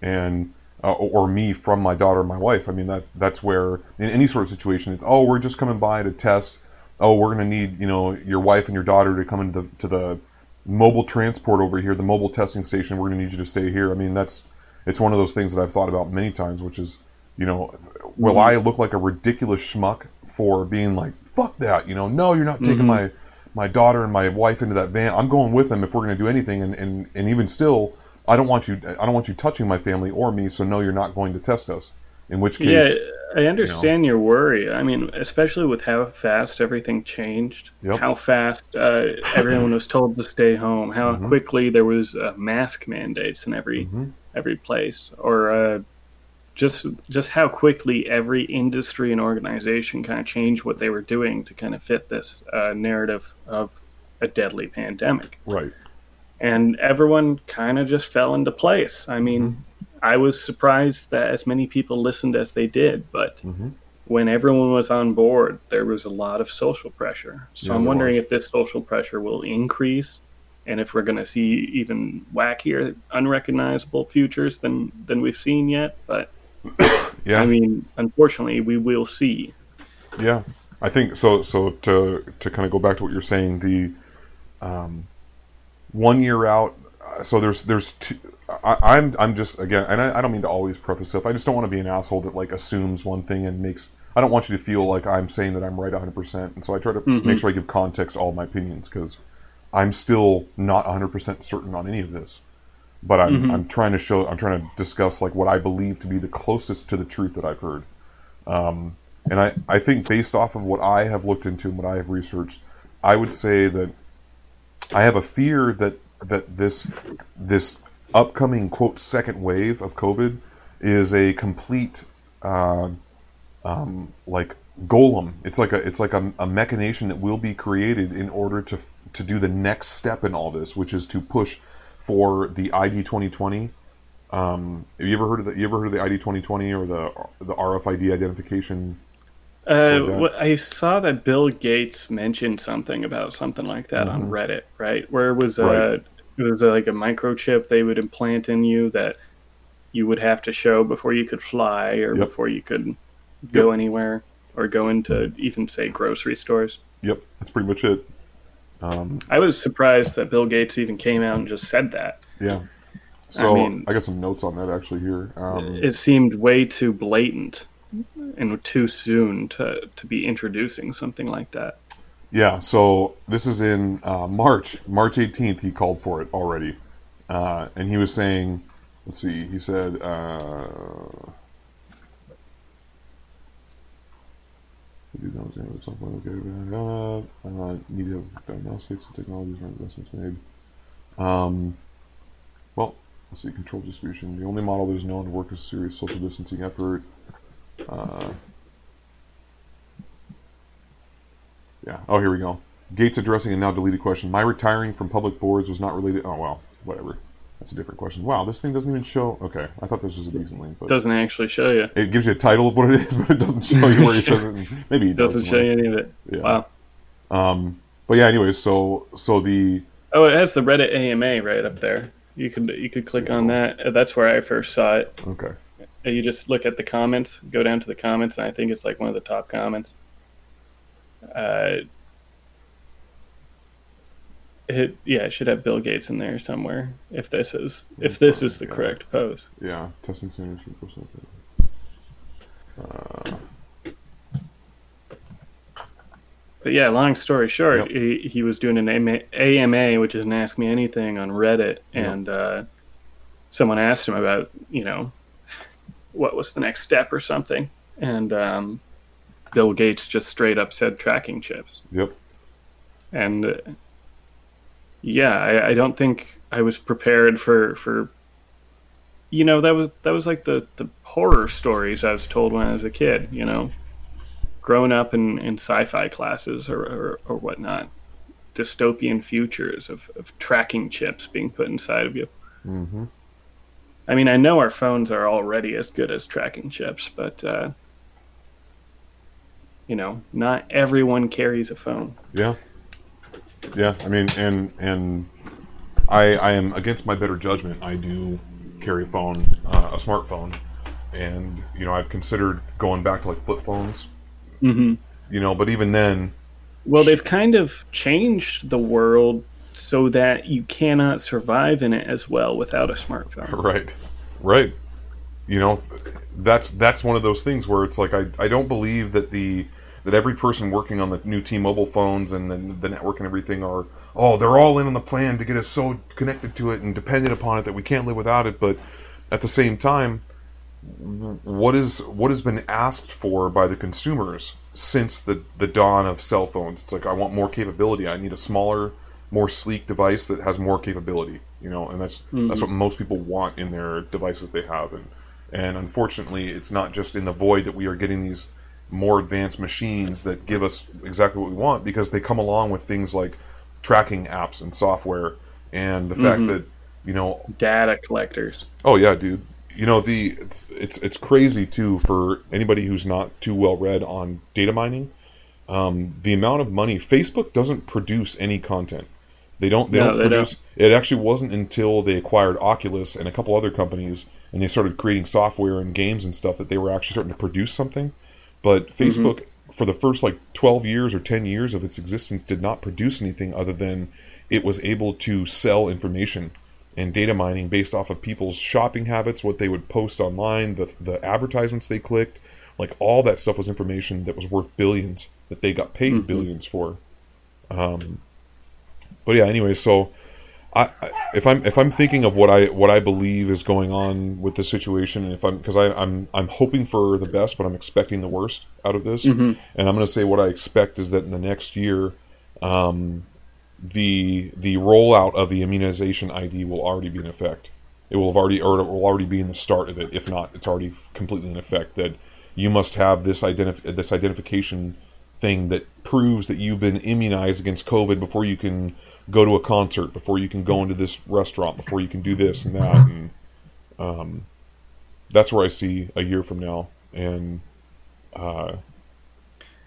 and uh, or me from my daughter and my wife. I mean that that's where in any sort of situation it's oh we're just coming by to test. Oh we're gonna need you know your wife and your daughter to come into the, to the mobile transport over here, the mobile testing station. We're gonna need you to stay here. I mean that's it's one of those things that I've thought about many times, which is, you know, will mm-hmm. I look like a ridiculous schmuck for being like, fuck that, you know, no, you're not taking mm-hmm. my my daughter and my wife into that van. I'm going with them if we're going to do anything, and, and and even still, I don't want you. I don't want you touching my family or me. So no, you're not going to test us. In which case, yeah, I understand you know, your worry. I mean, especially with how fast everything changed, yep. how fast uh, everyone was told to stay home, how mm-hmm. quickly there was uh, mask mandates in every mm-hmm every place, or uh, just just how quickly every industry and organization kind of changed what they were doing to kind of fit this uh, narrative of a deadly pandemic. Right. And everyone kind of just fell into place. I mean, mm-hmm. I was surprised that as many people listened as they did, but mm-hmm. when everyone was on board, there was a lot of social pressure. So yeah, I'm wondering was. if this social pressure will increase and if we're going to see even wackier, unrecognizable futures than than we've seen yet. But yeah, I mean, unfortunately, we will see. Yeah, I think so. So to to kind of go back to what you're saying, the um, one year out. Uh, so there's there's two. I, am I'm, I'm just again, and I, I don't mean to always preface stuff. I just don't want to be an asshole that like assumes one thing and makes. I don't want you to feel like I'm saying that I'm right 100. percent And so I try to mm-hmm. make sure I give context to all my opinions because I'm still not 100% certain on any of this, but I'm, mm-hmm. I'm trying to show, I'm trying to discuss like what I believe to be the closest to the truth that I've heard. Um, and I, I think based off of what I have looked into and what I have researched, I would say that I have a fear that, that this, this upcoming quote second wave of COVID is a complete, uh, um, like golem. It's like a it's like a, a machination that will be created in order to to do the next step in all this, which is to push for the ID 2020. Um, have you ever heard of the you ever heard of the ID 2020 or the the RFID identification? Uh, I saw that Bill Gates mentioned something about something like that mm-hmm. on Reddit, right? Where it was a right. It was like a microchip they would implant in you that you would have to show before you could fly or yep. before you could go yep. anywhere or go into even say grocery stores. Yep, that's pretty much it. Um, I was surprised that Bill Gates even came out and just said that. Yeah. So I, mean, I got some notes on that actually here. Um, it seemed way too blatant and too soon to to be introducing something like that. Yeah. So this is in uh, March, March 18th. He called for it already, uh, and he was saying, let's see, he said. Uh. Okay, uh, need to have diagnostics and technologies for investments made. Um, well, let's see, control distribution. The only model that is known to work is a serious social distancing effort. Uh, yeah. Oh, here we go. Gates addressing a now deleted question. My retiring from public boards was not related. Oh well, whatever. That's a different question. Wow, this thing doesn't even show. Okay, I thought this was a decent link, but doesn't actually show you. It gives you a title of what it is, but it doesn't show you where he says it. Maybe it doesn't show you any of it. Yeah. Wow. Um, but yeah, anyways, so so the oh, it has the Reddit AMA right up there. You could you could click on that. That's where I first saw it. Okay. You just look at the comments, go down to the comments, and I think it's like one of the top comments. Uh, it, yeah, it should have Bill Gates in there somewhere. If this is if this is the correct post. Yeah, testing standards for uh, But yeah, long story short, yep. he, he was doing an AMA, which is an Ask Me Anything on Reddit, yep. and uh, someone asked him about, you know, what was the next step or something, and um, Bill Gates just straight up said tracking chips. Yep. And uh, yeah, I, I don't think I was prepared for for. You know, that was that was like the the horror stories I was told when I was a kid. You know grown up in, in sci-fi classes or, or, or whatnot dystopian futures of, of tracking chips being put inside of you mm-hmm. i mean i know our phones are already as good as tracking chips but uh, you know not everyone carries a phone yeah yeah i mean and and i i am against my better judgment i do carry a phone uh, a smartphone and you know i've considered going back to like flip phones Mm-hmm. You know, but even then. Well, they've kind of changed the world so that you cannot survive in it as well without a smartphone. Right. Right. You know, that's that's one of those things where it's like I, I don't believe that the that every person working on the new T-Mobile phones and the, the network and everything are oh they're all in on the plan to get us so connected to it and dependent upon it that we can't live without it. But at the same time, what is what has been asked for by the consumers since the the dawn of cell phones. It's like I want more capability. I need a smaller, more sleek device that has more capability. You know, and that's mm-hmm. that's what most people want in their devices they have. And and unfortunately, it's not just in the void that we are getting these more advanced machines that give us exactly what we want because they come along with things like tracking apps and software and the mm-hmm. fact that you know data collectors. Oh yeah, dude you know the it's it's crazy too for anybody who's not too well read on data mining. Um, the amount of money Facebook doesn't produce any content. They don't. They no, don't they produce. Don't. It actually wasn't until they acquired Oculus and a couple other companies, and they started creating software and games and stuff that they were actually starting to produce something. But. Facebook, mm-hmm. for the first like twelve years or ten years of its existence, did not produce anything other than it was able to sell information and data mining based off of people's shopping habits, what they would post online, the the advertisements they clicked, like all that stuff was information that was worth billions that they got paid mm-hmm. billions for. Um, but yeah, anyway, so I, I, if I'm if I'm thinking of what I what I believe is going on with the situation, and if I'm because I'm I'm hoping for the best, but I'm expecting the worst out of this, mm-hmm. and I'm going to say what I expect is that in the next year, um, the the rollout of the immunization ID will already be in effect. It will have already or it will already be in the start of it. If not, it's already completely in effect. That you must have this identif- this identification thing that proves that you've been immunized against COVID before you can go to a concert, before you can go into this restaurant, before you can do this and that. And um, that's where I see a year from now. And uh,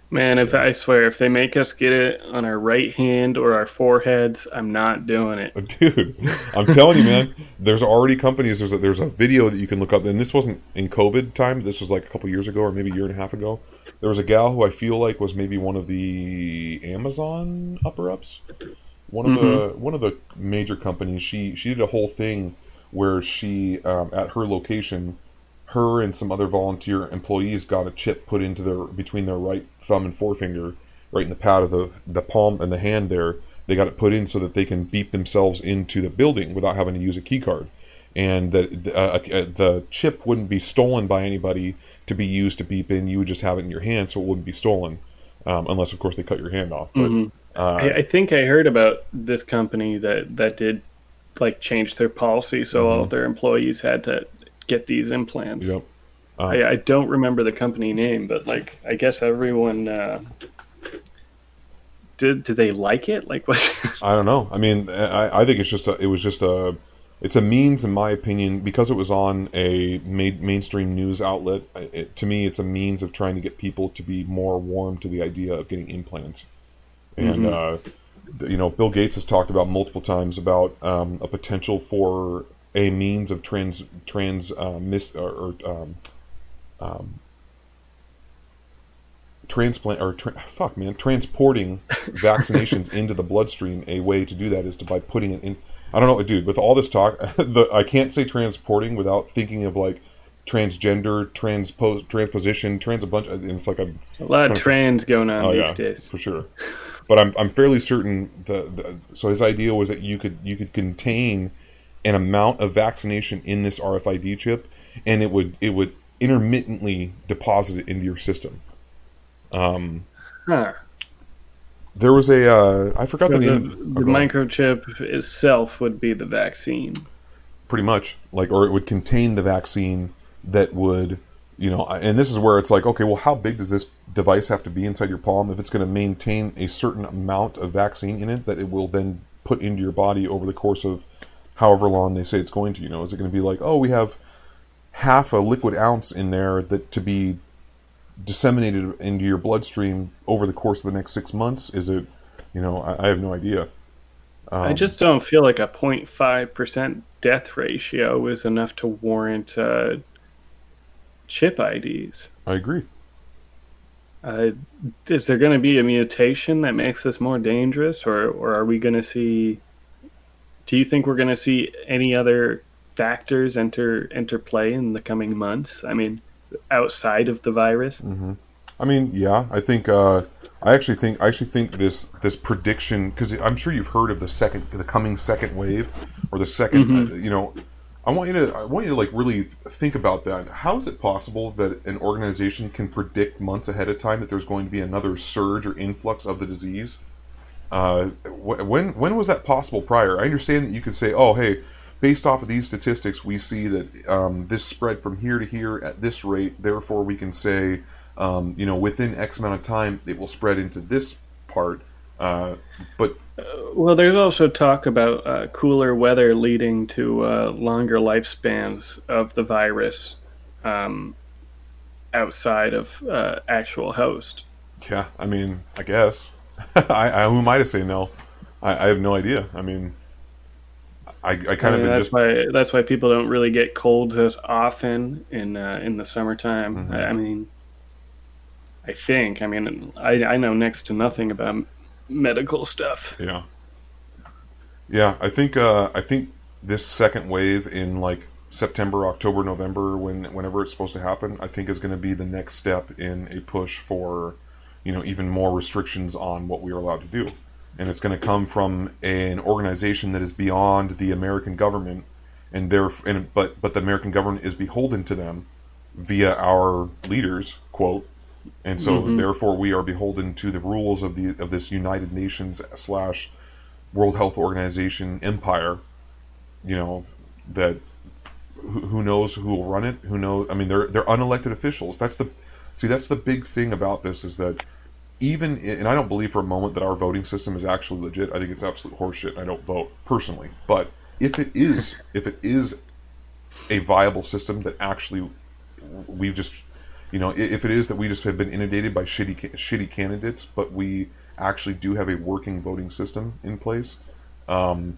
Man, if I swear, if they make us get it on our right hand or our foreheads, I'm not doing it. Dude, I'm telling you, man. There's already companies. There's a, there's a video that you can look up, and this wasn't in COVID time. This was like a couple years ago, or maybe a year and a half ago. There was a gal who I feel like was maybe one of the Amazon upper ups, one of mm-hmm. the one of the major companies. She she did a whole thing where she um, at her location her and some other volunteer employees got a chip put into their between their right thumb and forefinger, right in the pad of the the palm and the hand there. They got it put in so that they can beep themselves into the building without having to use a key card, and that uh, uh, the chip wouldn't be stolen by anybody to be used to beep in. You would just have it in your hand, so it wouldn't be stolen, um, unless of course they cut your hand off. But mm-hmm. Uh, I, I, think I heard about this company that that did like change their policy so mm-hmm. all of their employees had to get these implants. Yep. Uh, I, I, don't remember the company name, but like I guess everyone uh, did. Did they like it? Like what? I don't know. I mean, I, I think it's just a, it was just a it's a means, in my opinion, because it was on a main, mainstream news outlet. It, to me, it's a means of trying to get people to be more warm to the idea of getting implants. And mm-hmm. uh, you know, Bill Gates has talked about multiple times about um, a potential for a means of trans trans uh, mis or, or um, um, transplant or tra- fuck man transporting vaccinations into the bloodstream. A way to do that is to by putting it in i don't know dude with all this talk the, i can't say transporting without thinking of like transgender transpose transposition trans a bunch and it's like a, a lot of trans going on oh, these yeah, days. for sure but i'm, I'm fairly certain the, the so his idea was that you could you could contain an amount of vaccination in this rfid chip and it would it would intermittently deposit it into your system um, huh. There was a uh, I forgot so the, name. The, the microchip itself would be the vaccine. Pretty much, like, or it would contain the vaccine that would, you know, and this is where it's like, okay, well, how big does this device have to be inside your palm if it's going to maintain a certain amount of vaccine in it that it will then put into your body over the course of however long they say it's going to? You know, is it going to be like, oh, we have half a liquid ounce in there that to be disseminated into your bloodstream over the course of the next six months? Is it, you know, I, I have no idea. Um, I just don't feel like a 0.5% death ratio is enough to warrant uh, chip IDs. I agree. Uh, is there going to be a mutation that makes this more dangerous, or, or are we going to see? Do you think we're going to see any other factors enter enter play in the coming months? I mean, outside of the virus. Mm-hmm. I mean, yeah, I think uh, I actually think I actually think this this prediction because I'm sure you've heard of the second the coming second wave or the 2nd mm-hmm. uh, you know. I want you to I want you to like really think about that. How is it possible that an organization can predict months ahead of time that there's going to be another surge or influx of the disease? Uh, when when was that possible prior? I understand that you could say, "Oh, hey, based off of these statistics, we see that um, this spread from here to here at this rate. Therefore, we can say, um, you know, within X amount of time, it will spread into this part. Uh, but well, there's also talk about uh, cooler weather leading to uh, longer lifespans of the virus um, outside of uh, actual host. Yeah, I mean, I guess. I, I, who am I to say no? I, I have no idea. I mean, I, I kind mean, of that's why that's why people don't really get colds as often in uh, in the summertime. Mm-hmm. I, I, mean, I think. I mean, I I know next to nothing about medical stuff. Yeah. Yeah, I think uh, I think this second wave in like September, October, November, when whenever it's supposed to happen, I think is going to be the next step in a push for, you know, even more restrictions on what we are allowed to do and it's going to come from an organization that is beyond the American government, and there, and but but the American government is beholden to them via our leaders, quote, and so mm-hmm. therefore we are beholden to the rules of the of this United Nations slash World Health Organization empire. You know that who, knows who will run it? Who knows? I mean, they're they're unelected officials. That's the see. That's the big thing about this is that even and I don't believe for a moment that our voting system is actually legit. I think it's absolute horseshit. I don't vote personally, but if it is, if it is a viable system that actually we've just, you know, if it is that we just have been inundated by shitty shitty candidates, but we actually do have a working voting system in place, um,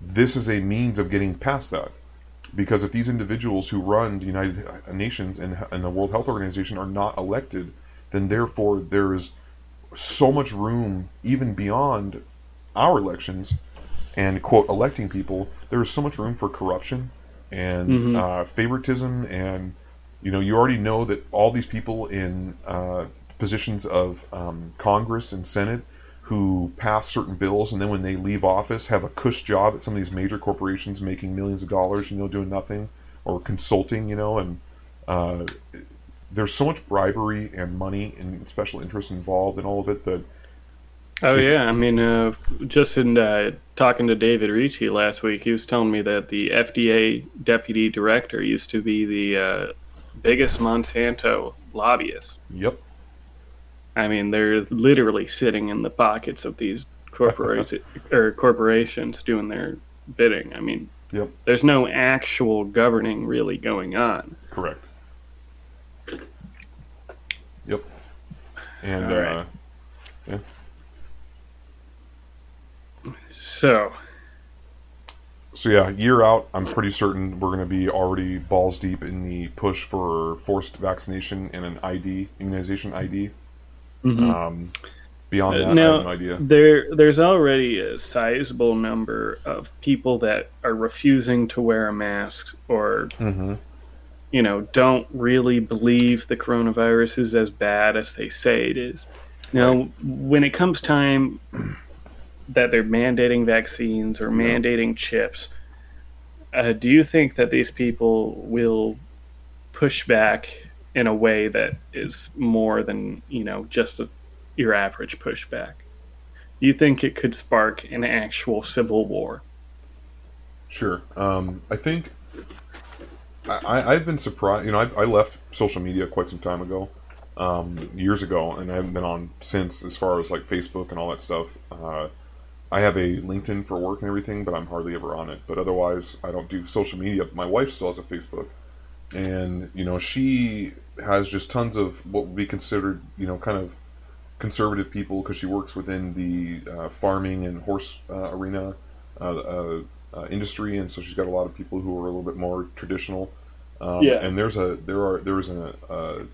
this is a means of getting past that. Because if these individuals who run the United Nations and, and the World Health Organization are not elected then therefore there is so much room even beyond our elections and quote electing people there is so much room for corruption and mm-hmm. uh, favoritism and you know you already know that all these people in uh, positions of um, congress and senate who pass certain bills and then when they leave office have a cush job at some of these major corporations making millions of dollars you know doing nothing or consulting you know and uh, there's so much bribery and money and special interests involved in all of it that. Oh if, yeah, I mean, uh, just in uh, talking to David Ricci last week, he was telling me that the FDA deputy director used to be the uh, biggest Monsanto lobbyist. Yep. I mean, they're literally sitting in the pockets of these corporations or corporations doing their bidding. I mean, yep. There's no actual governing really going on. Correct. Yep. And right. uh, yeah. So, so yeah, year out, I'm pretty certain we're going to be already balls deep in the push for forced vaccination and an ID immunization ID. Mm-hmm. Um, beyond that, now, I have no idea. There, there's already a sizable number of people that are refusing to wear a mask or, mm-hmm. you know, don't really believe the coronavirus is as bad as they say it is. Now, right. when it comes time that they're mandating vaccines or mandating chips, uh, do you think that these people will push back in a way that is more than you know just a your average pushback? Do you think it could spark an actual civil war? Sure. Um, I think I, have been surprised. You know, I, I, left social media quite some time ago, um, years ago, and I haven't been on since. As far as like Facebook and all that stuff, uh, I have a LinkedIn for work and everything, but I'm hardly ever on it. But otherwise, I don't do social media. My wife still has a Facebook, and you know, she has just tons of what would be considered, you know, kind of conservative people because she works within the uh, farming and horse uh, arena uh, uh, uh, industry, and so she's got a lot of people who are a little bit more traditional. Um, yeah. And there's a there are there is a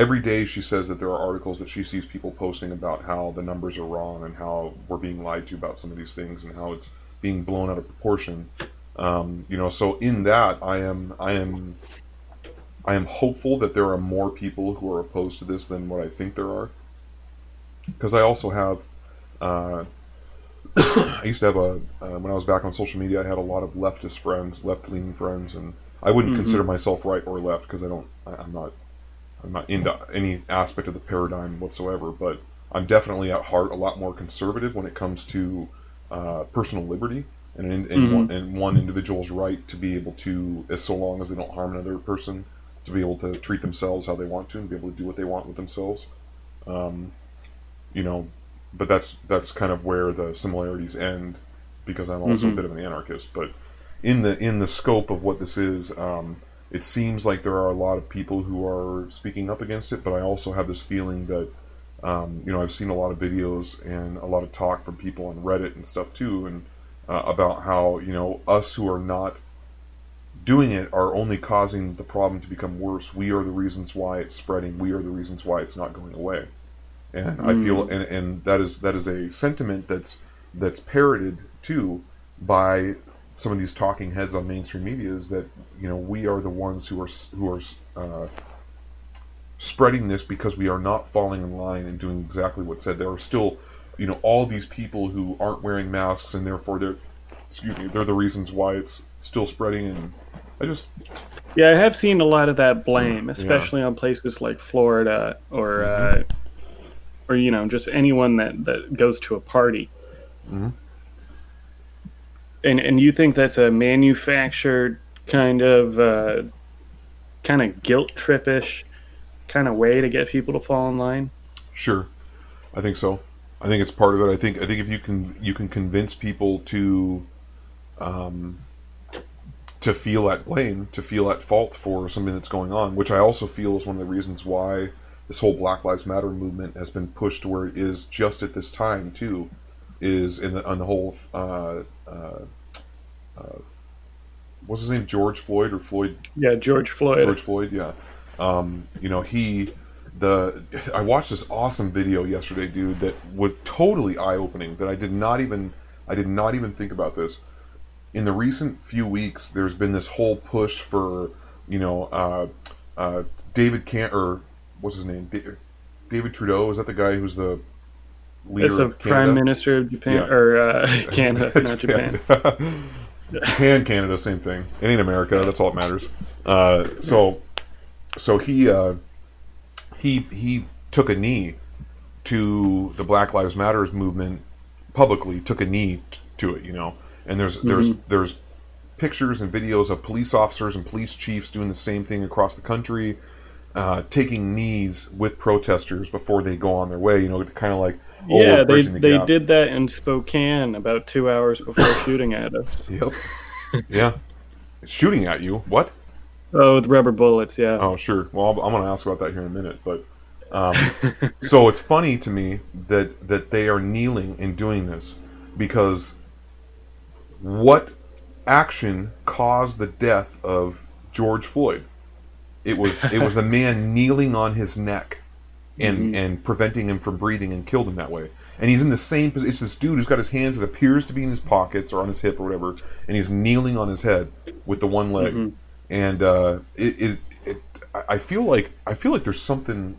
every day she says that there are articles that she sees people posting about how the numbers are wrong and how we're being lied to about some of these things and how it's being blown out of proportion. Um, you know, so in that I am I am I am hopeful that there are more people who are opposed to this than what I think there are because I also have. Uh, I used to have a uh, when I was back on social media. I had a lot of leftist friends, left-leaning friends, and I wouldn't mm-hmm. consider myself right or left because I don't. I, am not. I'm not into any aspect of the paradigm whatsoever. But I'm definitely at heart a lot more conservative when it comes to uh, personal liberty and in, mm-hmm. one, and one individual's right to be able to, as so long as they don't harm another person, to be able to treat themselves how they want to and be able to do what they want with themselves. Um, you know, but that's that's kind of where the similarities end because I'm also mm-hmm. a bit of an anarchist. But in the in the scope of what this is, um, it seems like there are a lot of people who are speaking up against it. But I also have this feeling that um, you know I've seen a lot of videos and a lot of talk from people on Reddit and stuff too, and uh, about how you know us who are not doing it are only causing the problem to become worse. We are the reasons why it's spreading. We are the reasons why it's not going away and mm. I feel mm. and, and that is that is a sentiment that's that's parroted too by some of these talking heads on mainstream media is that you know we are the ones who are who are uh, spreading this because we are not falling in line and doing exactly what's said. There are still you know all these people who aren't wearing masks and therefore they're excuse me they're the reasons why it's still spreading and I just yeah I have seen a lot of that blame especially yeah. on places like Florida or. Mm-hmm. Uh, or you know just anyone that that goes to a party. Mm-hmm. And and you think that's a manufactured kind of uh, kind of guilt tripish kind of way to get people to fall in line? Sure, I think so. I think it's part of it. I think I think if you can you can convince people to um, to feel at blame, to feel at fault for something that's going on, which I also feel is one of the reasons why this whole Black Lives Matter movement has been pushed to where it is just at this time too, is in the on the whole. Uh, uh, uh, what's his name? George Floyd or Floyd? Yeah, George Floyd. George Floyd. Yeah. Um, you know he. The I watched this awesome video yesterday, dude, that was totally eye opening. That I did not even I did not even think about this. In the recent few weeks, there's been this whole push for you know uh, uh, David Can or what's his name? David Trudeau is that the guy who's the leader it's of Prime Minister of Japan yeah. or uh, Canada, not Japan. Japan, Canada, same thing. It ain't America. That's all that matters. Uh, so, so he uh, he he took a knee to the Black Lives Matters movement publicly. Took a knee t- to it, you know. And there's mm-hmm. there's there's pictures and videos of police officers and police chiefs doing the same thing across the country uh, taking knees with protesters before they go on their way. You know, kind of like oh, yeah, they the they did that in Spokane about two hours before shooting at us. Yep. Yeah, shooting at you. What? Oh, with rubber bullets. Yeah. Oh, sure. Well, I'm going to ask about that here in a minute, but. Um, so it's funny to me that that they are kneeling and doing this because what action caused the death of George Floyd. It was it was a man kneeling on his neck and mm-hmm. and preventing him from breathing and killed him that way. And he's in the same position. It's this dude who's got his hands that appears to be in his pockets or on his hip or whatever, and he's kneeling on his head with the one leg. Mm-hmm. And uh, it, it, it, I feel like I feel like there's something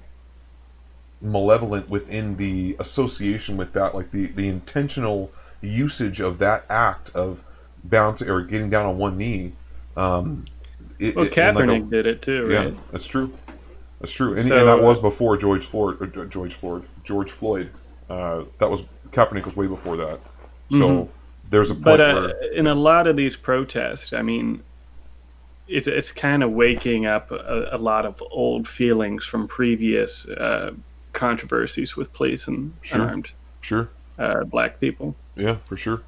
malevolent within the association with that, like the the intentional usage of that act of bouncing or getting down on one knee. Um, it, well, Kaepernick like a, did it too, right? Yeah, that's true. That's true, and, so, and that was before George Floyd. Uh, George Floyd. George Floyd. Uh, that was Kaepernick was way before that. So mm-hmm. there's a point but uh, where, in a lot of these protests, I mean, it's it's kind of waking up a, a, lot of old feelings from previous uh, controversies with police and sure. unarmed sure uh, black people. Yeah, for sure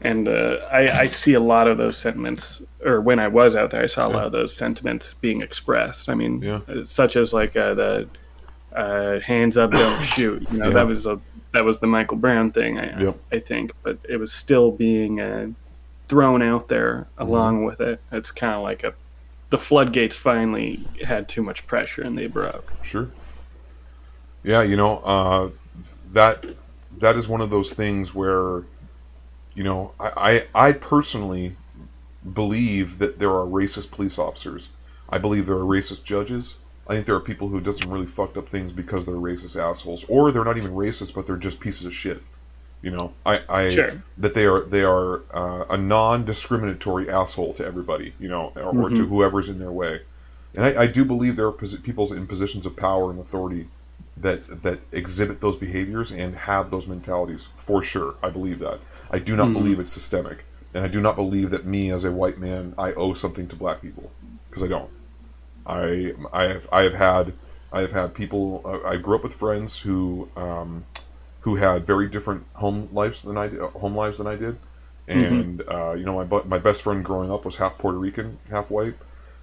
and uh, I, I, see a lot of those sentiments or when i was out there i saw a yeah. lot of those sentiments being expressed i mean yeah. Uh, such as like uh, the uh, hands up don't shoot you know yeah. that was a that was the michael brown thing i, yep. I think but it was still being uh, thrown out there mm-hmm. along mm-hmm. with it it's kind of like a the floodgates finally had too much pressure and they broke sure yeah you know uh, that that is one of those things where you know, I, I, I personally believe that there are racist police officers. I believe there are racist judges. I think there are people who does some really fucked up things because they're racist assholes, or they're not even racist, but they're just pieces of shit. You know, I, I sure. that they are they are uh, a non-discriminatory asshole to everybody. You know, or, mm-hmm. or to whoever's in their way. And I, I do believe there are pos- people in positions of power and authority that that exhibit those behaviors and have those mentalities for sure. I believe that. I do not mm-hmm. believe it's systemic, and I do not believe that me as a white man I owe something to black people because I don't. I I have I have had I have had people. Uh, I grew up with friends who um, who had very different home lives than I did, home lives than I did, mm-hmm. and mm-hmm. uh, you know my my best friend growing up was half Puerto Rican, half white,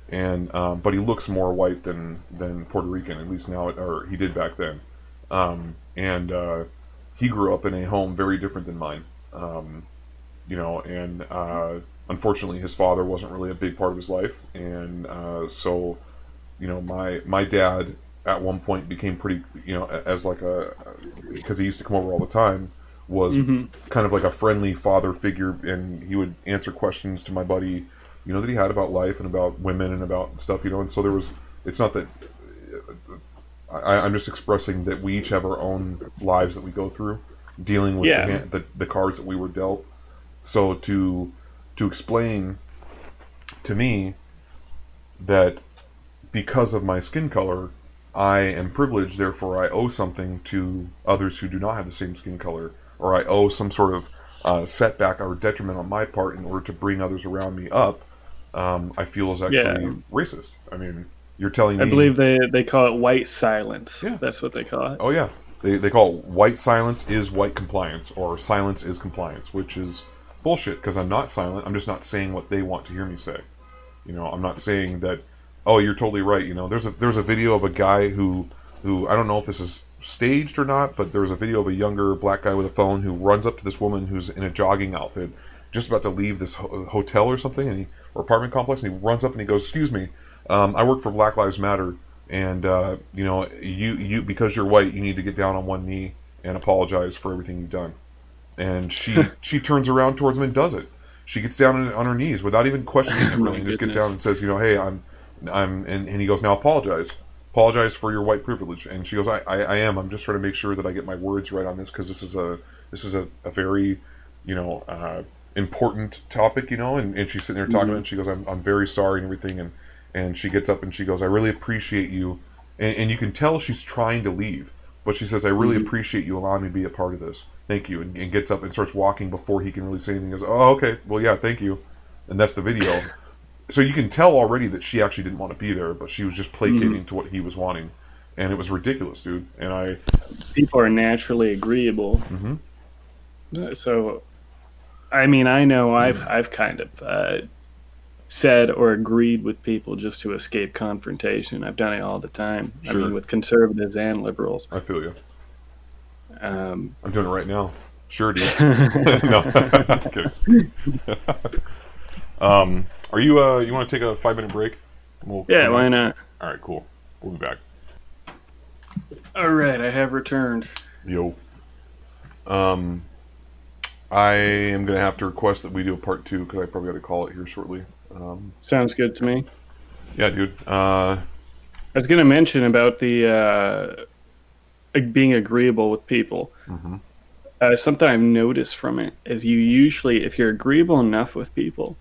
and um, but he looks more white than than Puerto Rican at least now, or he did back then, um, and uh, he grew up in a home very different than mine, um, you know, and uh, unfortunately, his father wasn't really a big part of his life, and uh, so, you know, my my dad at one point became pretty, you know, as like a because he used to come over all the time was mm-hmm. kind of like a friendly father figure, and he would answer questions to my buddy, you know, that he had about life and about women and about stuff, you know, and so there was. It's not that I, am just expressing that we each have our own lives that we go through, dealing with yeah. the, the, the cards that we were dealt. So to to explain to me that because of my skin color, I am privileged, therefore I owe something to others who do not have the same skin color, or I owe some sort of uh, setback or detriment on my part in order to bring others around me up. Um, I feel is actually yeah. racist. I mean, you're telling I me. I believe they, they call it white silence. Yeah. That's what they call it. Oh, yeah. They, they call it white silence is white compliance, or silence is compliance, which is bullshit because I'm not silent. I'm just not saying what they want to hear me say. You know, I'm not saying that. Oh, you're totally right. You know, there's a there's a video of a guy who who I don't know if this is staged or not, but there's a video of a younger black guy with a phone who runs up to this woman who's in a jogging outfit, just about to leave this ho- hotel or something, and he, or apartment complex, and he runs up and he goes, "Excuse me, um, I work for Black Lives Matter and uh, you know you you because you're white you need to get down on one knee and apologize for everything you've done. And she she turns around towards him and does it. She gets down on her knees without even questioning him really. Just gets down and says you know hey i'm i'm and, and he goes now apologize. Apologize for your white privilege. And she goes I, I, I am. I'm just trying to make sure that i get my words right on this because this is a this is a, a very you know uh, important topic you know? And, and she's sitting there talking mm-hmm. and she goes I'm, I'm very sorry and everything. And and she gets up and she goes, "I really appreciate you," and, and you can tell she's trying to leave, but she says, "I really mm-hmm. appreciate you allowing me to be a part of this. Thank you," and, and, gets up and starts walking before he can really say anything. He goes, "Oh, okay, well, yeah, thank you," and that's the video. so you can tell already that she actually didn't want to be there, but she was just placating mm-hmm. to what he was wanting, and it was ridiculous, dude. And I, people are naturally agreeable, mm-hmm. so. I mean, I know I've I've kind of uh, said or agreed with people just to escape confrontation. I've done it all the time. Sure. I mean, with conservatives and liberals. I feel you. Um, I'm doing it right now. Sure, dude. no, Um, are you? Uh, you want to take a five minute break? We'll yeah, why not? All right, cool. We'll be back. All right, I have returned. Yo. Um, I am gonna have to request that we do a part two because I probably got to call it here shortly. Um, Sounds good to me. Yeah, dude. Uh, I was gonna mention about the uh, being agreeable with people. Mm-hmm. Uh, something I've noticed from it is you usually, if you're agreeable enough with people,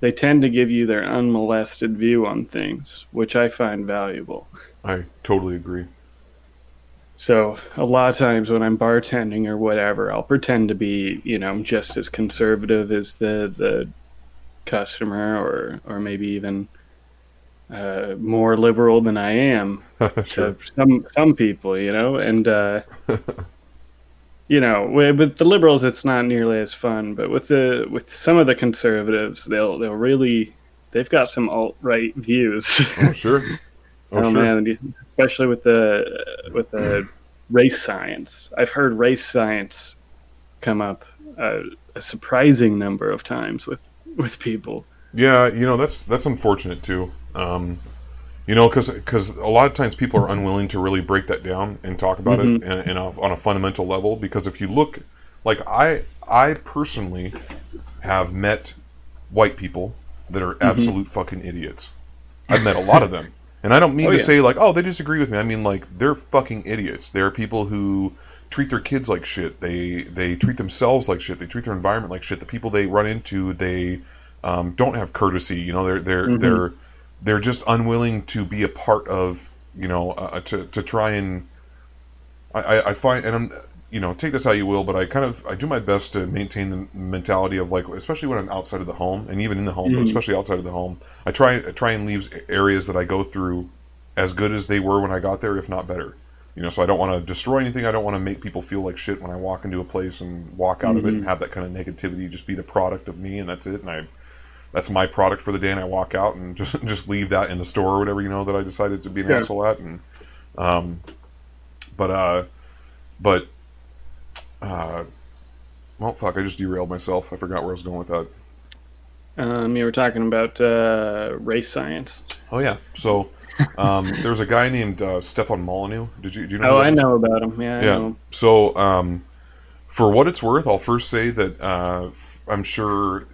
they tend to give you their unmolested view on things, which I find valuable. I totally agree. So a lot of times when I'm bartending or whatever, I'll pretend to be, you know, just as conservative as the the customer, or or maybe even uh, more liberal than I am sure. to some some people, you know, and uh, you know, with the liberals, it's not nearly as fun, but with the with some of the conservatives, they'll they'll really they've got some alt right views. oh sure, oh, oh sure. man, especially with the with the race science. I've heard race science come up uh, a surprising number of times with with people. Yeah, you know that's that's unfortunate too. Um, you know, because because a lot of times people are unwilling to really break that down and talk about mm-hmm. it in, in a, on a fundamental level. Because if you look, like I I personally have met white people that are mm-hmm. absolute fucking idiots. I've met a lot of them. And I don't mean oh, to yeah. say like, oh, they disagree with me. I mean like they're fucking idiots. There are people who treat their kids like shit. They they treat themselves like shit. They treat their environment like shit. The people they run into, they um, don't have courtesy. You know, they're they're mm-hmm. they're they're just unwilling to be a part of. You know, uh, uh to to try and I, I find and I'm you know take this how you will, but I kind of I do my best to maintain the mentality of like especially when I'm outside of the home and even in the home, mm-hmm. but especially outside of the home. I try I try and leave areas that I go through as good as they were when I got there, if not better. You know, so I don't want to destroy anything. I don't want to make people feel like shit when I walk into a place and walk out mm-hmm. of it and mm-hmm. have that kind of negativity just be the product of me and that's it. And I that's my product for the day and I walk out and just just leave that in the store or whatever, you know, that I decided to be an yeah. asshole at and um but uh but uh well fuck, I just derailed myself. I forgot where I was going with that. Um you were talking about uh race science. Oh yeah. So um, there's a guy named uh, Stefan Molyneux. Did you do you know? Oh, I know about him. Yeah. yeah. So, um, for what it's worth, I'll first say that uh, I'm sure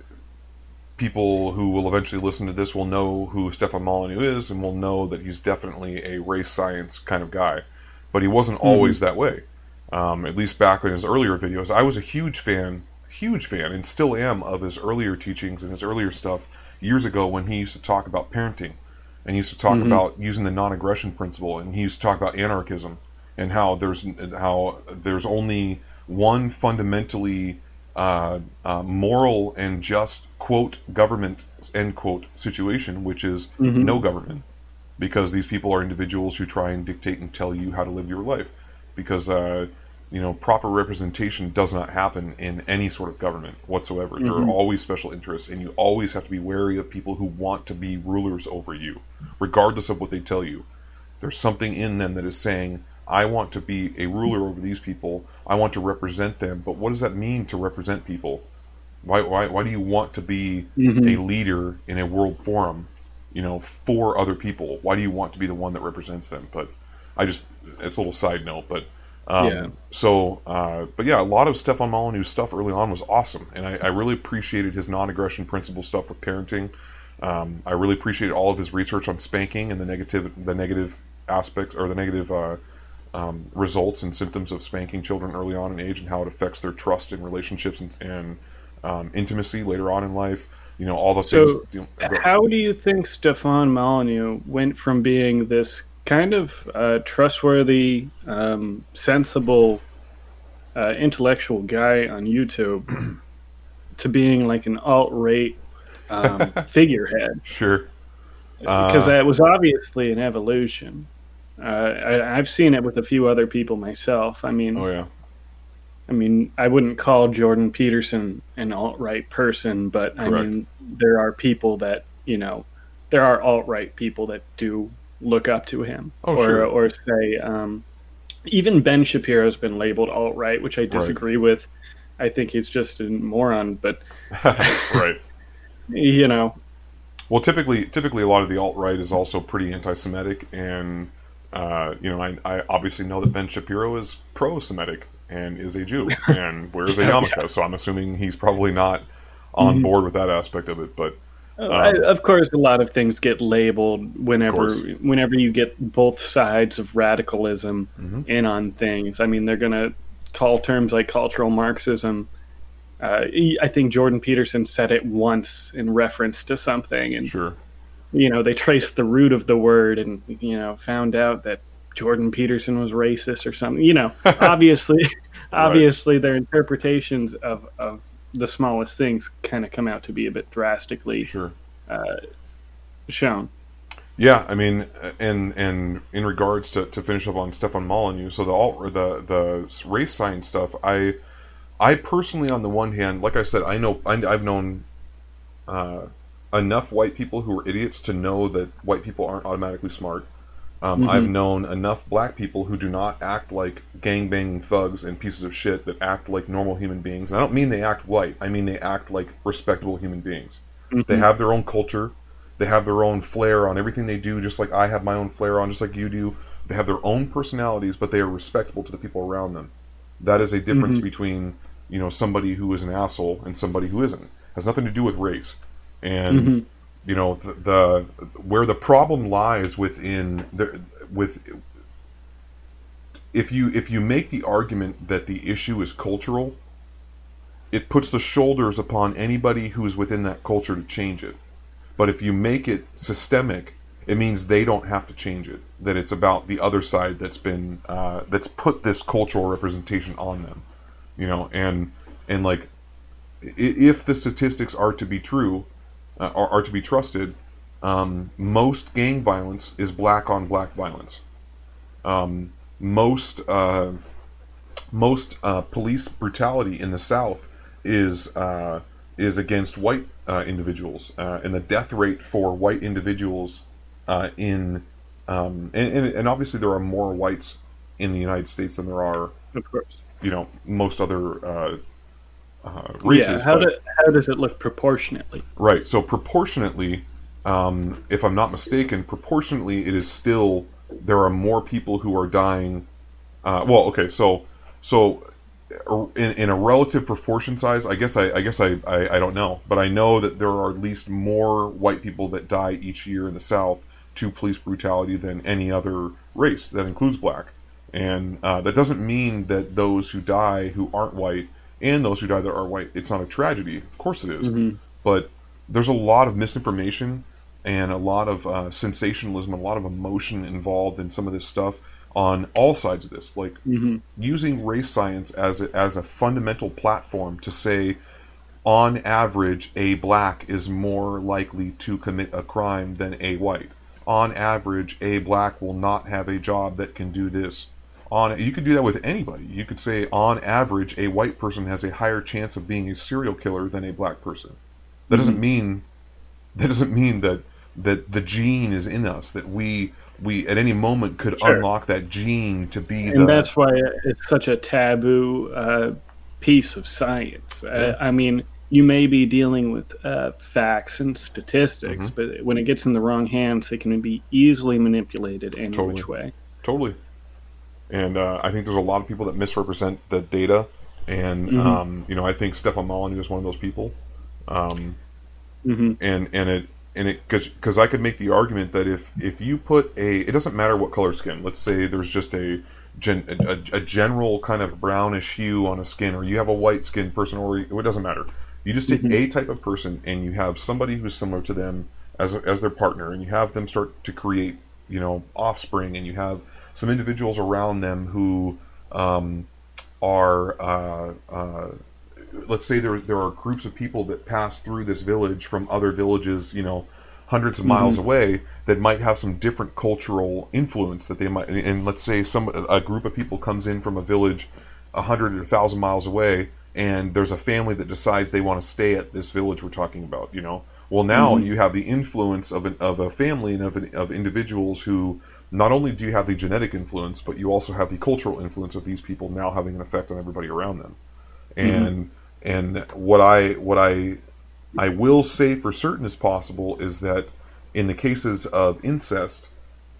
people who will eventually listen to this will know who Stefan Molyneux is and will know that he's definitely a race science kind of guy. But he wasn't mm-hmm. always that way. Um, at least back in his earlier videos, I was a huge fan, huge fan, and still am of his earlier teachings and his earlier stuff years ago when he used to talk about parenting and he used to talk mm-hmm. about using the non-aggression principle, and he used to talk about anarchism and how there's how there's only one fundamentally uh, uh, moral and just quote government end quote situation, which is mm-hmm. no government, because these people are individuals who try and dictate and tell you how to live your life, because uh, you know, proper representation does not happen in any sort of government whatsoever. Mm-hmm. There are mm-hmm. always special interests, and you always have to be wary of people who want to be rulers over you, regardless of what they tell you. There's something in them that is saying, I want to be a ruler over these people. I want to represent them. But what does that mean to represent people? Why, why, why do you want to be mm-hmm. a leader in a world forum, you know, for other people? Why do you want to be the one that represents them? But I just, it's a little side note, but um, yeah. So, uh, but yeah, a lot of Stefan Molyneux's stuff early on was awesome, and I, I really appreciated his non-aggression principle stuff with parenting. Um, I really appreciated all of his research on spanking and the negative, the negative aspects or the negative uh, um, results and symptoms of spanking children early on in age and how it affects their trust in relationships and, and um, intimacy later on in life. You know, all the so things. You know, how do you think Stefan Molyneux went from being this kind of uh, trustworthy, um, sensible, uh, intellectual guy on YouTube to being like an alt right um, figurehead. Sure. Because uh, that was obviously an evolution. Uh, I, have seen it with a few other people myself. I mean, oh yeah. I mean, I wouldn't call Jordan Peterson an alt right person, but Correct. I mean, there are people that you know, there are alt right people that do look up to him oh, or sure. or say um, even Ben Shapiro has been labeled alt right, which I disagree right. with. I think he's just a moron, but right. you know. Well, typically, typically a lot of the alt right is also pretty anti-Semitic, and uh, you know, I, I obviously know that Ben Shapiro is pro-Semitic and is a Jew and wears a yarmulke, yeah. so I'm assuming he's probably not on mm-hmm. board with that aspect of it. But um, I, of course, a lot of things get labeled whenever whenever you get both sides of radicalism mm-hmm. in on things. I mean, they're gonna call terms like cultural Marxism. Uh, I think Jordan Peterson said it once in reference to something, and sure. you know they traced the root of the word and you know found out that Jordan Peterson was racist or something. You know, obviously, obviously right. their interpretations of, of the smallest things kind of come out to be a bit drastically sure. uh, shown. Yeah, I mean, and and in regards to, to finish up on Stefan Molyneux, so the alt the the race science stuff, I I personally, on the one hand, like I said, I know I, have known uh, enough white people who are idiots to know that white people aren't automatically smart. Um, mm-hmm. I've known enough black people who do not act like gangbanging thugs and pieces of shit that act like normal human beings. And I don't mean they act white. I mean they act like respectable human beings. Mm-hmm. They have their own culture. They have their own flair on everything they do, just like I have my own flair on, just like you do. They have their own personalities, but they are respectable to the people around them. That is a difference mm-hmm. between you know somebody who is an asshole and somebody who isn't. It has nothing to do with race. And mm-hmm you know the, the, where the problem lies within the with if you if you make the argument that the issue is cultural it puts the shoulders upon anybody who's within that culture to change it. But if you make it systemic it means they don't have to change it that it's about the other side that's been uh, that's put this cultural representation on them you know and and like if the statistics are to be true uh, are, are, to be trusted, um, most gang violence is black on black violence. Um, most uh, most uh, police brutality in the South is uh, is against white uh, individuals, uh, and the death rate for white individuals in um, and, and, and obviously there are more whites in the United States than there are, of course, you know, most other uh, races. Yeah, how, do, how does it look proportionately? Right. So proportionately, um, if I'm not mistaken, proportionately it is still there are more people who are dying. Uh, well, okay, so so in, in a relative proportion size, I guess I, I guess I, I, I don't know, but I know that there are at least more white people that die each year in the South to police brutality than any other race that includes black. And uh, that doesn't mean that those who die who aren't white and those who die there are white. It's not a tragedy. Of course it is. Mm-hmm. But there's a lot of misinformation and a lot of uh, sensationalism, a lot of emotion involved in some of this stuff on all sides of this. Like mm-hmm. using race science as a, as a fundamental platform to say, on average, a black is more likely to commit a crime than a white. On average, a black will not have a job that can do this on you could do that with anybody. You could say on average a white person has a higher chance of being a serial killer than a black person. That mm-hmm. doesn't mean that doesn't mean that that the gene is in us that we we at any moment could sure. unlock that gene to be and the, that's why it's such a taboo uh, piece of science yeah. I, I, mean you may be dealing with uh, facts and statistics mm-hmm. but when it gets in the wrong hands they can be easily manipulated any totally. which way totally and uh, I think there's a lot of people that misrepresent the data. And mm-hmm. um, you know, I think Stefan Molyneux is one of those people. Um, mm-hmm. And and it and it because because I could make the argument that if if you put a it doesn't matter what color skin. Let's say there's just a Gen, a, a, general kind of brownish hue on a skin, or you have a white skin person, or it doesn't matter. You just take mm-hmm. a type of person and you have somebody who's similar to them as, as their partner, and you have them start to create, you know, offspring, and you have some individuals around them who um, are, uh, uh, let's say there, there are groups of people that pass through this village from other villages, you know, hundreds of miles mm-hmm. away that might have some different cultural influence that they might, and let's say some a group of people comes in from a village a hundred or a thousand miles away, and there's a family that decides they want to stay at this village we're talking about, you know. Well, now mm-hmm. you have the influence of, an, of a family and of, an, of individuals who not only do you have the genetic influence, but you also have the cultural influence of these people now having an effect on everybody around them. And mm-hmm. and what I what I I will say for certain is possible is that in the cases of incest,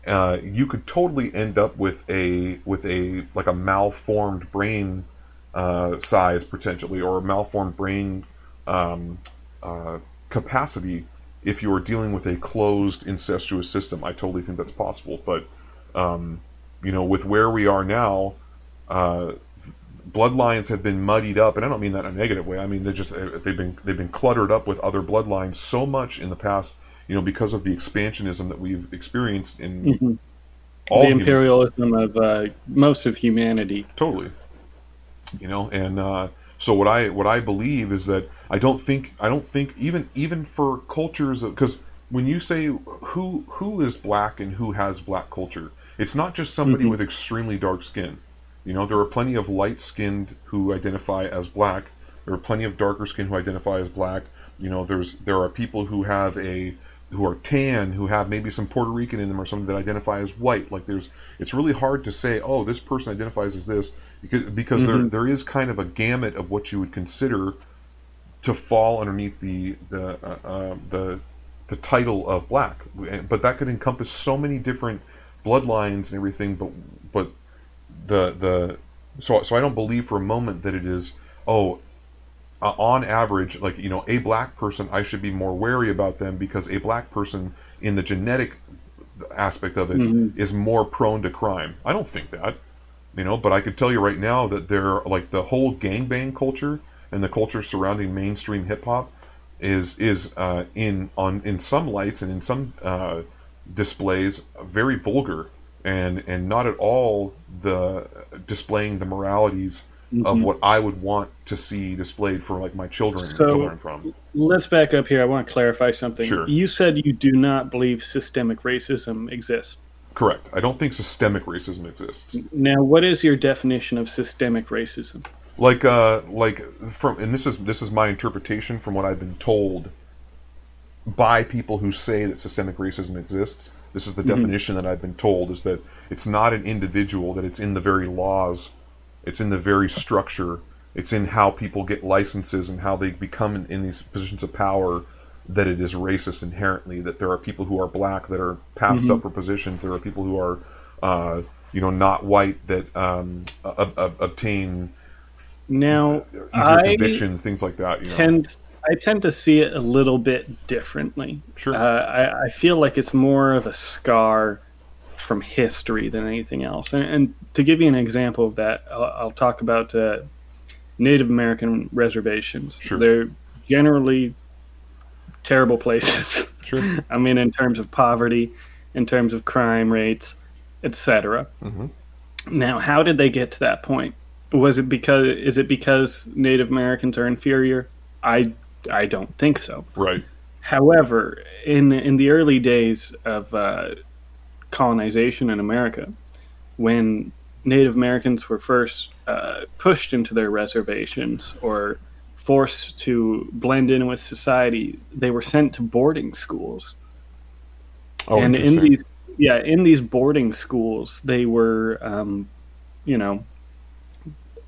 uh, you could totally end up with a with a like a malformed brain uh, size potentially or a malformed brain um, uh, capacity if you are dealing with a closed incestuous system. I totally think that's possible, but um, you know, with where we are now, uh, bloodlines have been muddied up, and I don't mean that in a negative way. I mean they just they've been they've been cluttered up with other bloodlines so much in the past you know, because of the expansionism that we've experienced in mm-hmm. all the imperialism human- of uh, most of humanity. Totally. You know, and uh, so what I what I believe is that I don't think I don't think even even for cultures because when you say who who is black and who has black culture, it's not just somebody mm-hmm. with extremely dark skin. You know, there are plenty of light skinned who identify as black. There are plenty of darker skin who identify as black. You know, there's there are people who have a who are tan, who have maybe some Puerto Rican in them or something that identify as white. Like there's, it's really hard to say, oh, this person identifies as this because because mm-hmm. there there is kind of a gamut of what you would consider to fall underneath the the uh, uh, the the title of black. But that could encompass so many different bloodlines and everything. But but the the so so I don't believe for a moment that it is oh uh, on average, like you know, a black person, I should be more wary about them because a black person in the genetic aspect of it mm-hmm. is more prone to crime. I don't think that, you know, but I could tell you right now that they're like the whole gangbang culture and the culture surrounding mainstream hip hop is is uh, in on in some lights and in some uh, displays very vulgar and and not at all the displaying the moralities mm-hmm. of what I would want to see displayed for like my children so, to learn from. Let's back up here. I want to clarify something. Sure. You said you do not believe systemic racism exists. Correct. I don't think systemic racism exists. Now, what is your definition of systemic racism? Like, uh, like from, and this is this is my interpretation from what I've been told by people who say that systemic racism exists. This is the mm-hmm. definition that I've been told: is that it's not an individual, that it's in the very laws it's in the very structure. It's in how people get licenses and how they become in, in these positions of power that it is racist inherently. That there are people who are black that are passed mm-hmm. up for positions. There are people who are, uh, you know, not white that um, obtain now easier convictions, things like that. You know? tend I tend to see it a little bit differently. Sure, uh, I, I feel like it's more of a scar from history than anything else. And, and to give you an example of that, I'll, I'll talk about uh, Native American reservations. Sure. They're generally terrible places. Sure. I mean, in terms of poverty, in terms of crime rates, etc. Mm-hmm. Now, how did they get to that point? Was it because is it because Native Americans are inferior? I I don't think so. Right. However, in in the early days of uh, colonization in America, when Native Americans were first uh, pushed into their reservations or forced to blend in with society, they were sent to boarding schools. Oh, and in these, yeah, in these boarding schools, they were, um, you know,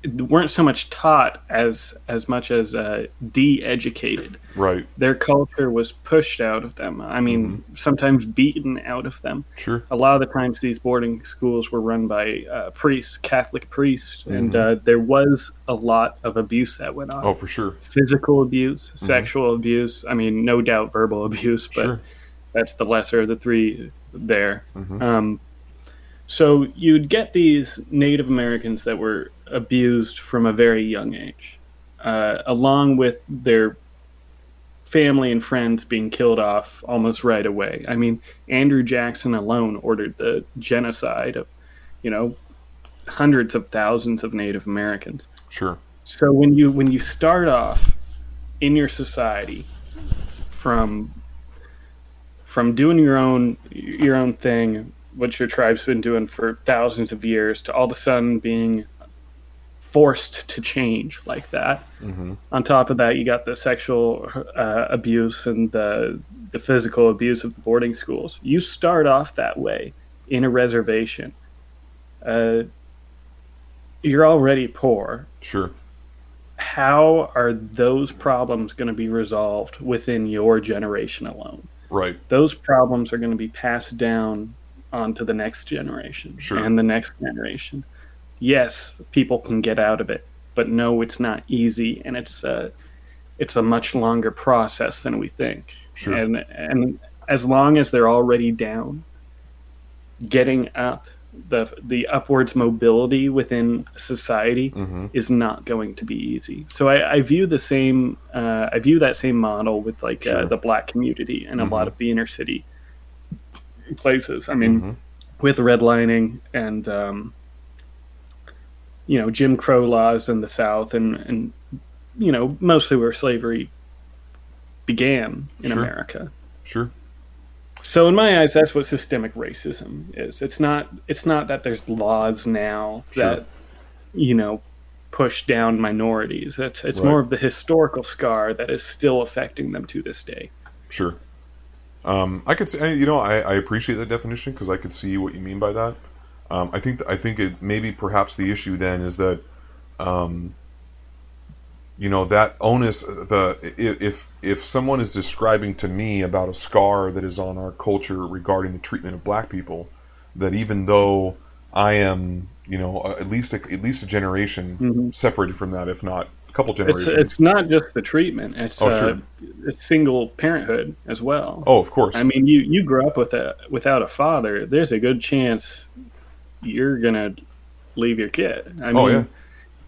weren't so much taught as as much as uh, de-educated. Right. Their culture was pushed out of them. I mean, mm-hmm. sometimes beaten out of them. Sure. A lot of the times, these boarding schools were run by uh, priests, Catholic priests, mm-hmm. and uh, there was a lot of abuse that went on. Oh, for sure. Physical abuse, mm-hmm. sexual abuse. I mean, no doubt verbal abuse, but sure. that's the lesser of the three there. Mm-hmm. Um, so you'd get these Native Americans that were abused from a very young age, uh, along with their family and friends being killed off almost right away. I mean, Andrew Jackson alone ordered the genocide of, you know, hundreds of thousands of Native Americans. Sure. So when you when you start off in your society from from doing your own your own thing, what your tribe's been doing for thousands of years, to all of a sudden being forced to change like that. Mm-hmm. On top of that, you got the sexual uh, abuse and the the physical abuse of the boarding schools. You start off that way in a reservation. Uh, you're already poor. Sure. how are those problems going to be resolved within your generation alone? Right. Those problems are going to be passed down onto the next generation Sure. and the next generation. Yes, people can get out of it, but no, it's not easy, and it's a it's a much longer process than we think. Sure. And and as long as they're already down, getting up the the upwards mobility within society Mm-hmm. is not going to be easy. So I, I view the same uh, I view that same model with like Sure. uh, the black community and Mhm. a lot of the inner city places. I mean, Mhm. with redlining and um, you know Jim Crow laws in the South and and you know mostly where slavery began in Sure. America. Sure. So in my eyes, that's what systemic racism is. It's not. It's not that there's laws now Sure. that you know push down minorities. It's it's Right. more of the historical scar that is still affecting them to this day. Sure. Um, I could say, you know, I, I appreciate that definition because I could see what you mean by that. Um, I think I think it maybe perhaps the issue then is that, um, you know, that onus the if if someone is describing to me about a scar that is on our culture regarding the treatment of Black people, that even though I am, you know, at least a, at least a generation Mhm. separated from that, if not a couple It's generations. it's not just the treatment. It's Oh, uh, sure. it's single parenthood as well. oh, of course. I mean, you you grew up with a without a father. There's a good chance you're gonna leave your kid. I mean, Oh, yeah.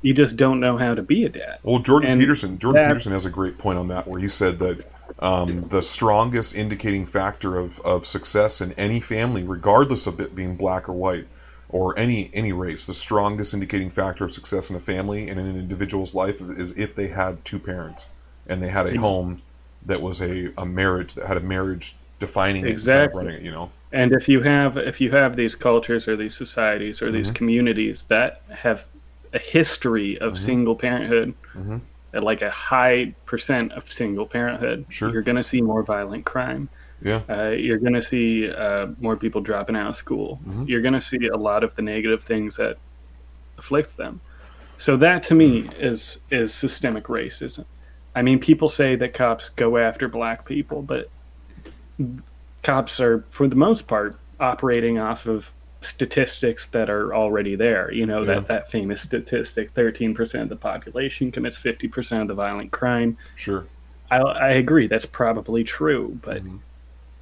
you just don't know how to be a dad. Well, Jordan And Peterson, Jordan that- Peterson has a great point on that, where he said that um, the strongest indicating factor of, of success in any family, regardless of it being black or white or any any race, the strongest indicating factor of success in a family and in an individual's life is if they had two parents and they had a home that was a, a marriage that had a marriage defining it, Exactly. running it. You know, And if you have if you have these cultures or these societies or Mm-hmm. these communities that have a history of Mm-hmm. single parenthood, Mhm. at like a high percent of single parenthood, Sure. you're going to see more violent crime. Yeah, Uh, you're going to see uh, more people dropping out of school. Mhm. You're going to see a lot of the negative things that afflict them. So that to me is is systemic racism. I mean, people say that cops go after black people, but cops are, for the most part, operating off of statistics that are already there. You know Yeah. that that famous statistic: thirteen percent of the population commits fifty percent of the violent crime. sure, I, I agree, that's probably true, but Mhm.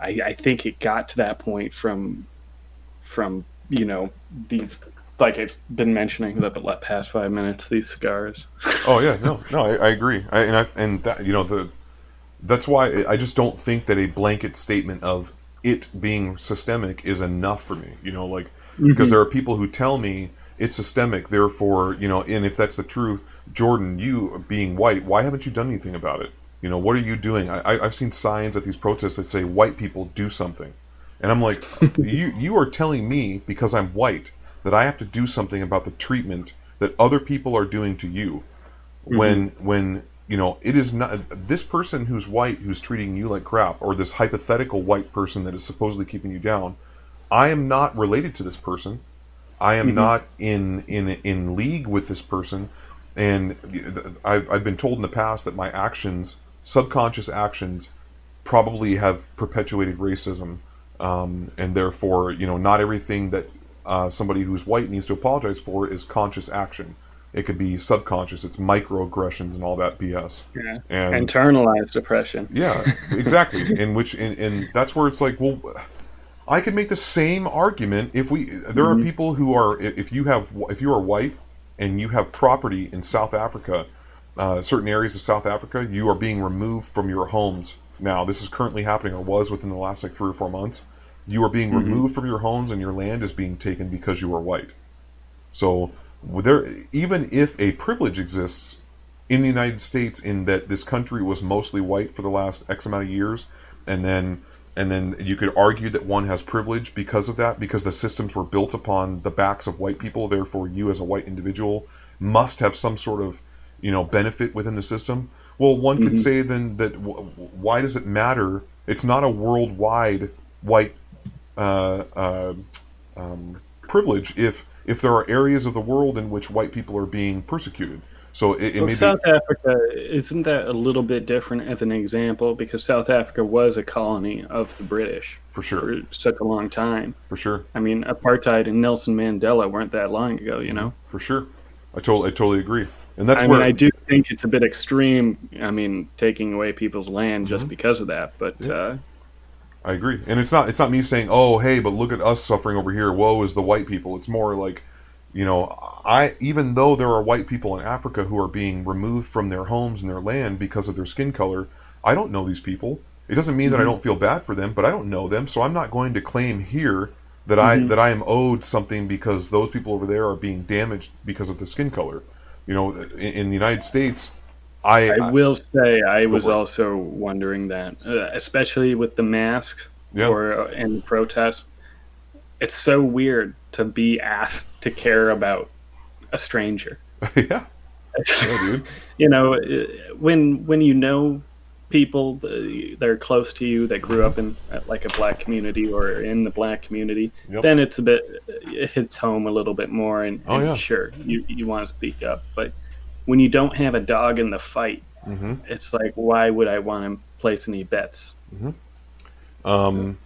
I, I think it got to that point from from you know these like I've been mentioning the but past five minutes these scars. Oh yeah, no, no, I, I agree, I, and I, and that, you know the that's why I just don't think that a blanket statement of it being systemic is enough for me. You know, like mm-hmm. because there are people who tell me it's systemic, therefore, you know, and if that's the truth, Jordan, you being white, why haven't you done anything about it? You know, what are you doing? I, I've seen signs at these protests that say white people do something, and I'm like, you you are telling me because I'm white that I have to do something about the treatment that other people are doing to you mm-hmm. when when you know it is not this person who's white who's treating you like crap or this hypothetical white person that is supposedly keeping you down i am not related to this person. I am mm-hmm. not in in in league with this person. And I've, I've been told in the past that my actions subconscious actions probably have perpetuated racism um, and therefore you know not everything that uh, somebody who's white needs to apologize for is conscious action it could be subconscious it's microaggressions and all that bs Yeah. and Internalized oppression. yeah exactly in which in, in that's where it's like well i could make the same argument if we there are people who are if you have if you are white and you have property in south africa uh, certain areas of south africa you are being removed from your homes. Now this is currently happening or was within the last like three or four months. You are being removed from your homes and your land is being taken because you are white. So there even if a privilege exists in the United States in that this country was mostly white for the last X amount of years, and then and then you could argue that one has privilege because of that, because the systems were built upon the backs of white people. Therefore, you as a white individual must have some sort of you know benefit within the system. Well, one could say then that w- why does it matter? It's not a worldwide white uh, uh, um, privilege if if there are areas of the world in which white people are being persecuted. So it, it Well, made South the, Africa isn't that a little bit different as an example because South Africa was a colony of the British for sure, for such a long time. for sure, I mean, apartheid and Nelson Mandela weren't that long ago, you know. for sure. I totally, I totally agree, and that's I where mean, I do think it's a bit extreme. I mean, taking away people's land just Mm-hmm. because of that, but uh, I agree, and it's not it's not me saying, "Oh, hey, but look at us suffering over here. Woe is the white people." It's more like, you know, I even though there are white people in Africa who are being removed from their homes and their land because of their skin color, I don't know these people. It doesn't mean that I don't feel bad for them, but I don't know them, so I'm not going to claim here that I that I am owed something because those people over there are being damaged because of the skin color. You know, in, in the United States, I, I will say I was also wondering that, uh, especially with the masks Yeah. or uh, in the protests. It's so weird to be asked to care about a stranger. yeah, yeah, you know, uh, when when you know people that are close to you that grew up in uh, like a black community or in the black community, Yep. then it's a bit it hits home a little bit more. And, Oh, and yeah. sure, you you want to speak up, but when you don't have a dog in the fight, hmm it's like why would I want to place any bets? Um,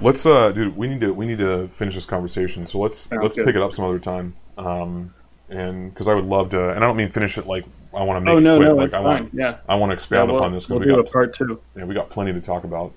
let's uh, dude, we need to we need to finish this conversation. So let's Sounds let's good. pick it up some other time. Um, and because I would love to, and I don't mean finish it like I want to oh, make Oh it no, quick. no, like I fine. want Yeah, I want to yeah expand we'll, upon this we'll because do we a part two. yeah, we got plenty to talk about.